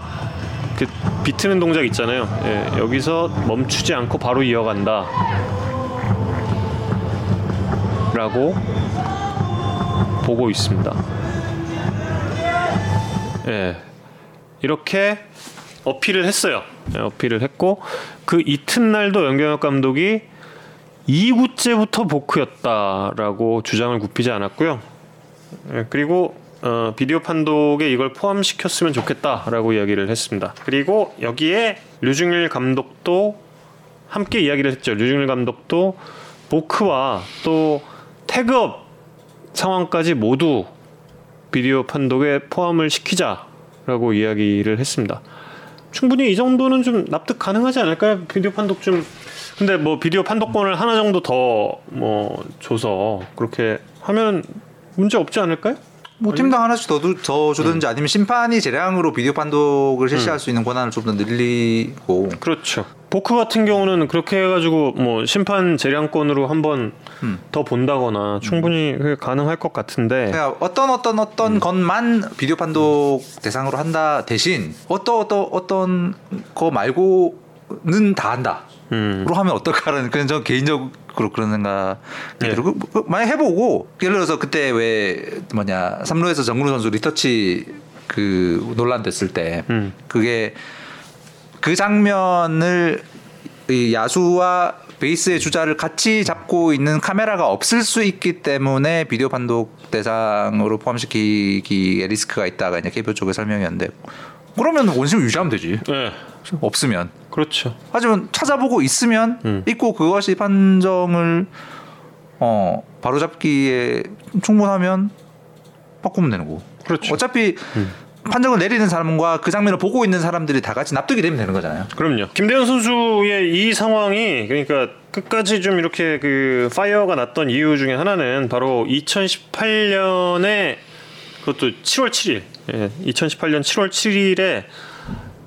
그 비트는 동작 있잖아요. 예, 여기서 멈추지 않고 바로 이어간다. 라고 보고 있습니다. 예. 이렇게 어필을 했어요. 예, 어필을 했고 그 이튿날도 연경혁 감독이 2구째부터 보크였다라고 주장을 굽히지 않았고요. 예, 그리고 어, 비디오 판독에 이걸 포함시켰으면 좋겠다라고 이야기를 했습니다. 그리고 여기에 류중일 감독도 함께 이야기를 했죠. 류중일 감독도 보크와 또 태그업 상황까지 모두 비디오 판독에 포함을 시키자라고 이야기를 했습니다. 충분히 이 정도는 좀 납득 가능하지 않을까요? 비디오 판독 좀 근데 뭐 비디오 판독권을 하나 정도 더 뭐 줘서 그렇게 하면 문제 없지 않을까요? 뭐 팀당 하나씩 더, 두- 더 주든지 아니면 심판이 재량으로 비디오 판독을 실시할 수 있는 권한을 좀 더 늘리고 그렇죠. 보크 같은 경우는 그렇게 해가지고 뭐 심판 재량권으로 한번 음. 더 본다거나 충분히 그게 가능할 것 같은데 그러니까 어떤 어떤 어떤 음. 것만 비디오 판독 대상으로 한다 대신 어떤 어떤 어떤 거 말고는 다 한다. 음. 로 하면 어떨까라는 그냥 저 개인적으로 그런 생각이 네. 들고 그, 만약 해보고 예를 들어서 그때 왜 뭐냐 삼루에서 정근우 선수 리터치 그 논란 됐을 때 음. 그게 그 장면을 이 야수와 베이스의 주자를 같이 잡고 있는 카메라가 없을 수 있기 때문에 비디오 판독 대상으로 포함시키기에 리스크가 있다가 이제 KBO 쪽의 설명이었는데 그러면 원심을 유지하면 되지 네, 없으면 그렇죠. 하지만 찾아보고 있으면 음. 있고 그것이 판정을 어 바로 잡기에 충분하면 바꾸면 되는 거고. 그렇죠. 어차피 판정을 내리는 사람과 그 장면을 보고 있는 사람들이 다 같이 납득이 되면 되는 거잖아요. 그럼요. 김대현 선수의 이 상황이 그러니까 끝까지 좀 이렇게 그 fire가 났던 이유 중에 하나는 바로 2018년에 그것도 7월 7일, 예, 2018년 7월 7일에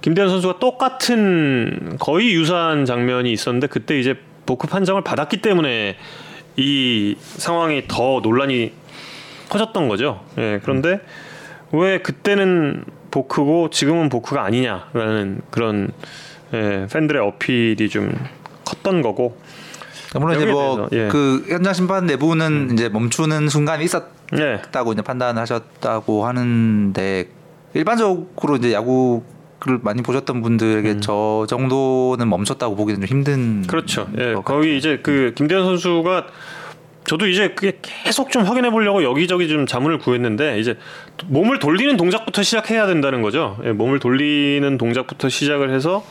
김대현 선수가 똑같은 거의 유사한 장면이 있었는데 그때 이제 보크 판정을 받았기 때문에 이 상황이 더 논란이 커졌던 거죠. 예, 그런데 왜 그때는 보크고 지금은 보크가 아니냐라는 그런 예, 팬들의 어필이 좀 컸던 거고. 물론 이제 뭐 대해서, 예. 그 현장 심판 내부는 이제 멈추는 순간이 예, 있었다고 이제 판단하셨다고 하는데 일반적으로 이제 야구 를 많이 보셨던 분들에게 저 정도는 멈췄다고 보기는 좀 힘든 음. 그렇죠. 예, 것 거기 이제 그 김대현 선수가 저도 이제 그게 계속 좀 확인해 보려고 여기저기 좀 자문을 구했는데 이제 몸을 돌리는 동작부터 시작해야 된다는 거죠. 예, 몸을 돌리는 동작부터 시작을 해서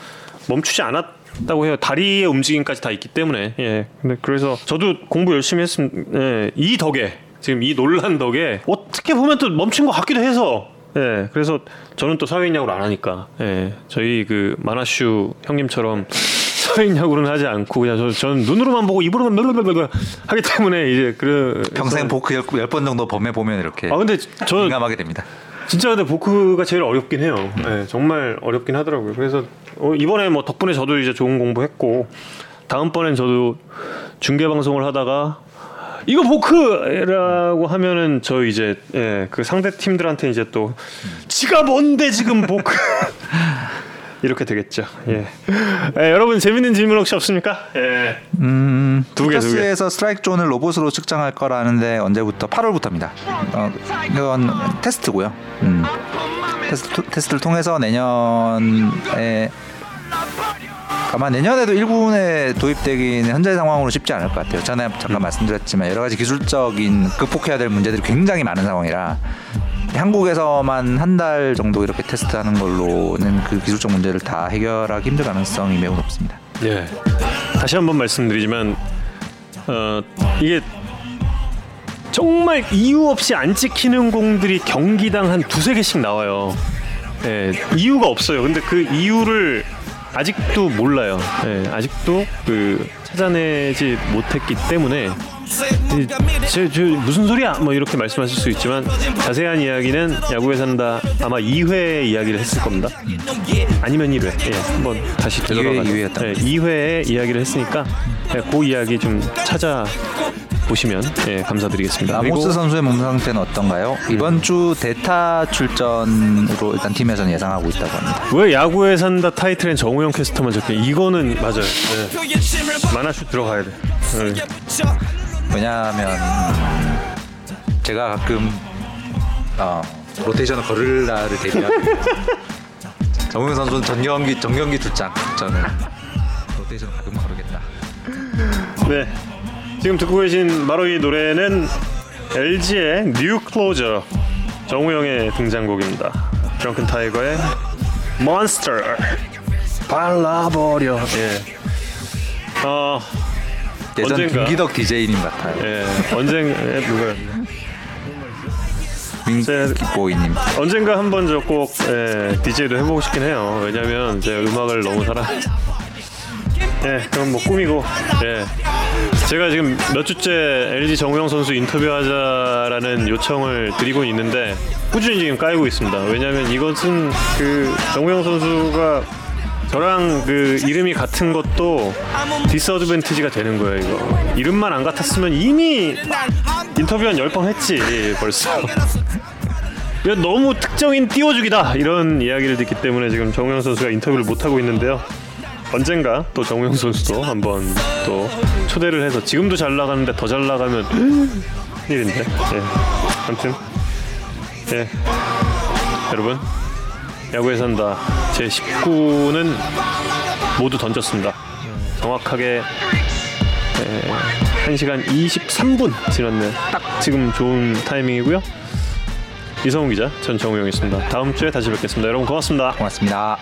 멈추지 않았다고 해요. 다리의 움직임까지 다 있기 때문에. 예. 근데 그래서 저도 공부 열심히 했습니다. 예, 이 덕에 지금 이 논란 덕에 어떻게 보면 또 멈춘 것 같기도 해서 예, 그래서 저는 또 사회인 야구를 안 하니까, 예, 저희 그 마나슈 형님처럼 사회인 야구는 하지 않고 그냥 저, 저는 눈으로만 보고 입으로만 blablabla 하기 때문에 이제 그 평생 보크 열 번 정도 범해 보면 이렇게 아 근데 저 민감하게 됩니다. 진짜 근데 보크가 제일 어렵긴 해요. 예, 정말 어렵긴 하더라고요. 그래서 어, 이번에 뭐 덕분에 저도 이제 좋은 공부했고 다음번엔 저도 중계 방송을 하다가 이거 보크라고 하면은 저 이제 예, 그 상대 팀들한테 이제 또 지가 뭔데 지금 보크 이렇게 되겠죠. 예. 예, 여러분 재밌는 질문 혹시 없습니까? 예. 음, 두 개, 두 개. 투타스에서 스트라이크 존을 로봇으로 측정할 거라는데 언제부터? 8월부터입니다. 어, 이건 테스트고요. 음. 테스트, 테스트를 통해서 내년에 아마 내년에도 1군에 도입되기는 현재 상황으로 쉽지 않을 것 같아요. 전에 잠깐 말씀드렸지만 여러 가지 기술적인 극복해야 될 문제들이 굉장히 많은 상황이라 한국에서만 한 달 정도 이렇게 테스트하는 걸로는 그 기술적 문제를 다 해결하기 힘들 가능성이 매우 높습니다. 예. 다시 한번 말씀드리지만 어, 이게 정말 이유 없이 안 찍히는 공들이 경기당 한 두세 개씩 나와요. 예, 이유가 없어요. 근데 그 이유를 아직도 몰라요. 예, 아직도 그 찾아내지 못했기 때문에 이, 저, 저 무슨 소리야? 뭐 이렇게 말씀하실 수 있지만 자세한 이야기는 야구에 산다 아마 2회 이야기를 했을 겁니다. 아니면 1회. 예, 한번 다시 되돌아가서 2회 였던 예, 2회에 이야기를 했으니까 예, 그 이야기 좀 찾아 보시면 예, 감사드리겠습니다. 라모스 선수의 몸 상태는 어떤가요? 이번 주 대타 출전으로 일단 팀에서는 예상하고 있다고 합니다. 왜 야구에 산다 타이틀엔 정우영 캐스터만 적혀? 이거는 맞아요. 네. 만화슛 들어가야 돼. 네. 왜냐하면 제가 가끔 어, 로테이션을 걸을 날을 대비하고 정우영 선수는 전 경기 전 경기 출장 저는 로테이션 가끔 거르겠다. 네. 지금 듣고 계신 바로 이 노래는 LG의 new closer 정우영의 등장곡입니다. 드렁큰 타이거의 몬스터 발라버려. 예. 어 예전 언젠가. 김기덕 DJ님 같아요. 예. 언젠 예, 누구야? 민기보이님. 언젠가 한번 저꼭 예, DJ도 해보고 싶긴 해요. 왜냐면 제 음악을 너무 사랑. 예, 그럼 뭐 꿈이고. 예. 제가 지금 몇 주째 LG 정우영 선수 인터뷰하자라는 요청을 드리고 있는데 꾸준히 지금 까이고 있습니다. 왜냐면 이것은 그 정우영 선수가 저랑 그 이름이 같은 것도 디스어드밴티지가 되는 거예요, 이거. 이름만 안 같았으면 이미 인터뷰 한 10번 했지, 벌써. 이거 너무 특정인 띄워주기다 이런 이야기를 듣기 때문에 지금 정우영 선수가 인터뷰를 못 하고 있는데요. 언젠가 또 정우영 선수도 한번 또 초대를 해서 지금도 잘 나가는데 더 잘 나가면 일인데. 예. 아무튼 예. 여러분 야구에 산다 제 19는 모두 던졌습니다. 정확하게 예, 1시간 23분 지났네요. 딱 지금 좋은 타이밍이고요. 이성훈 기자, 전 정우영이었습니다. 다음 주에 다시 뵙겠습니다. 여러분 고맙습니다. 고맙습니다.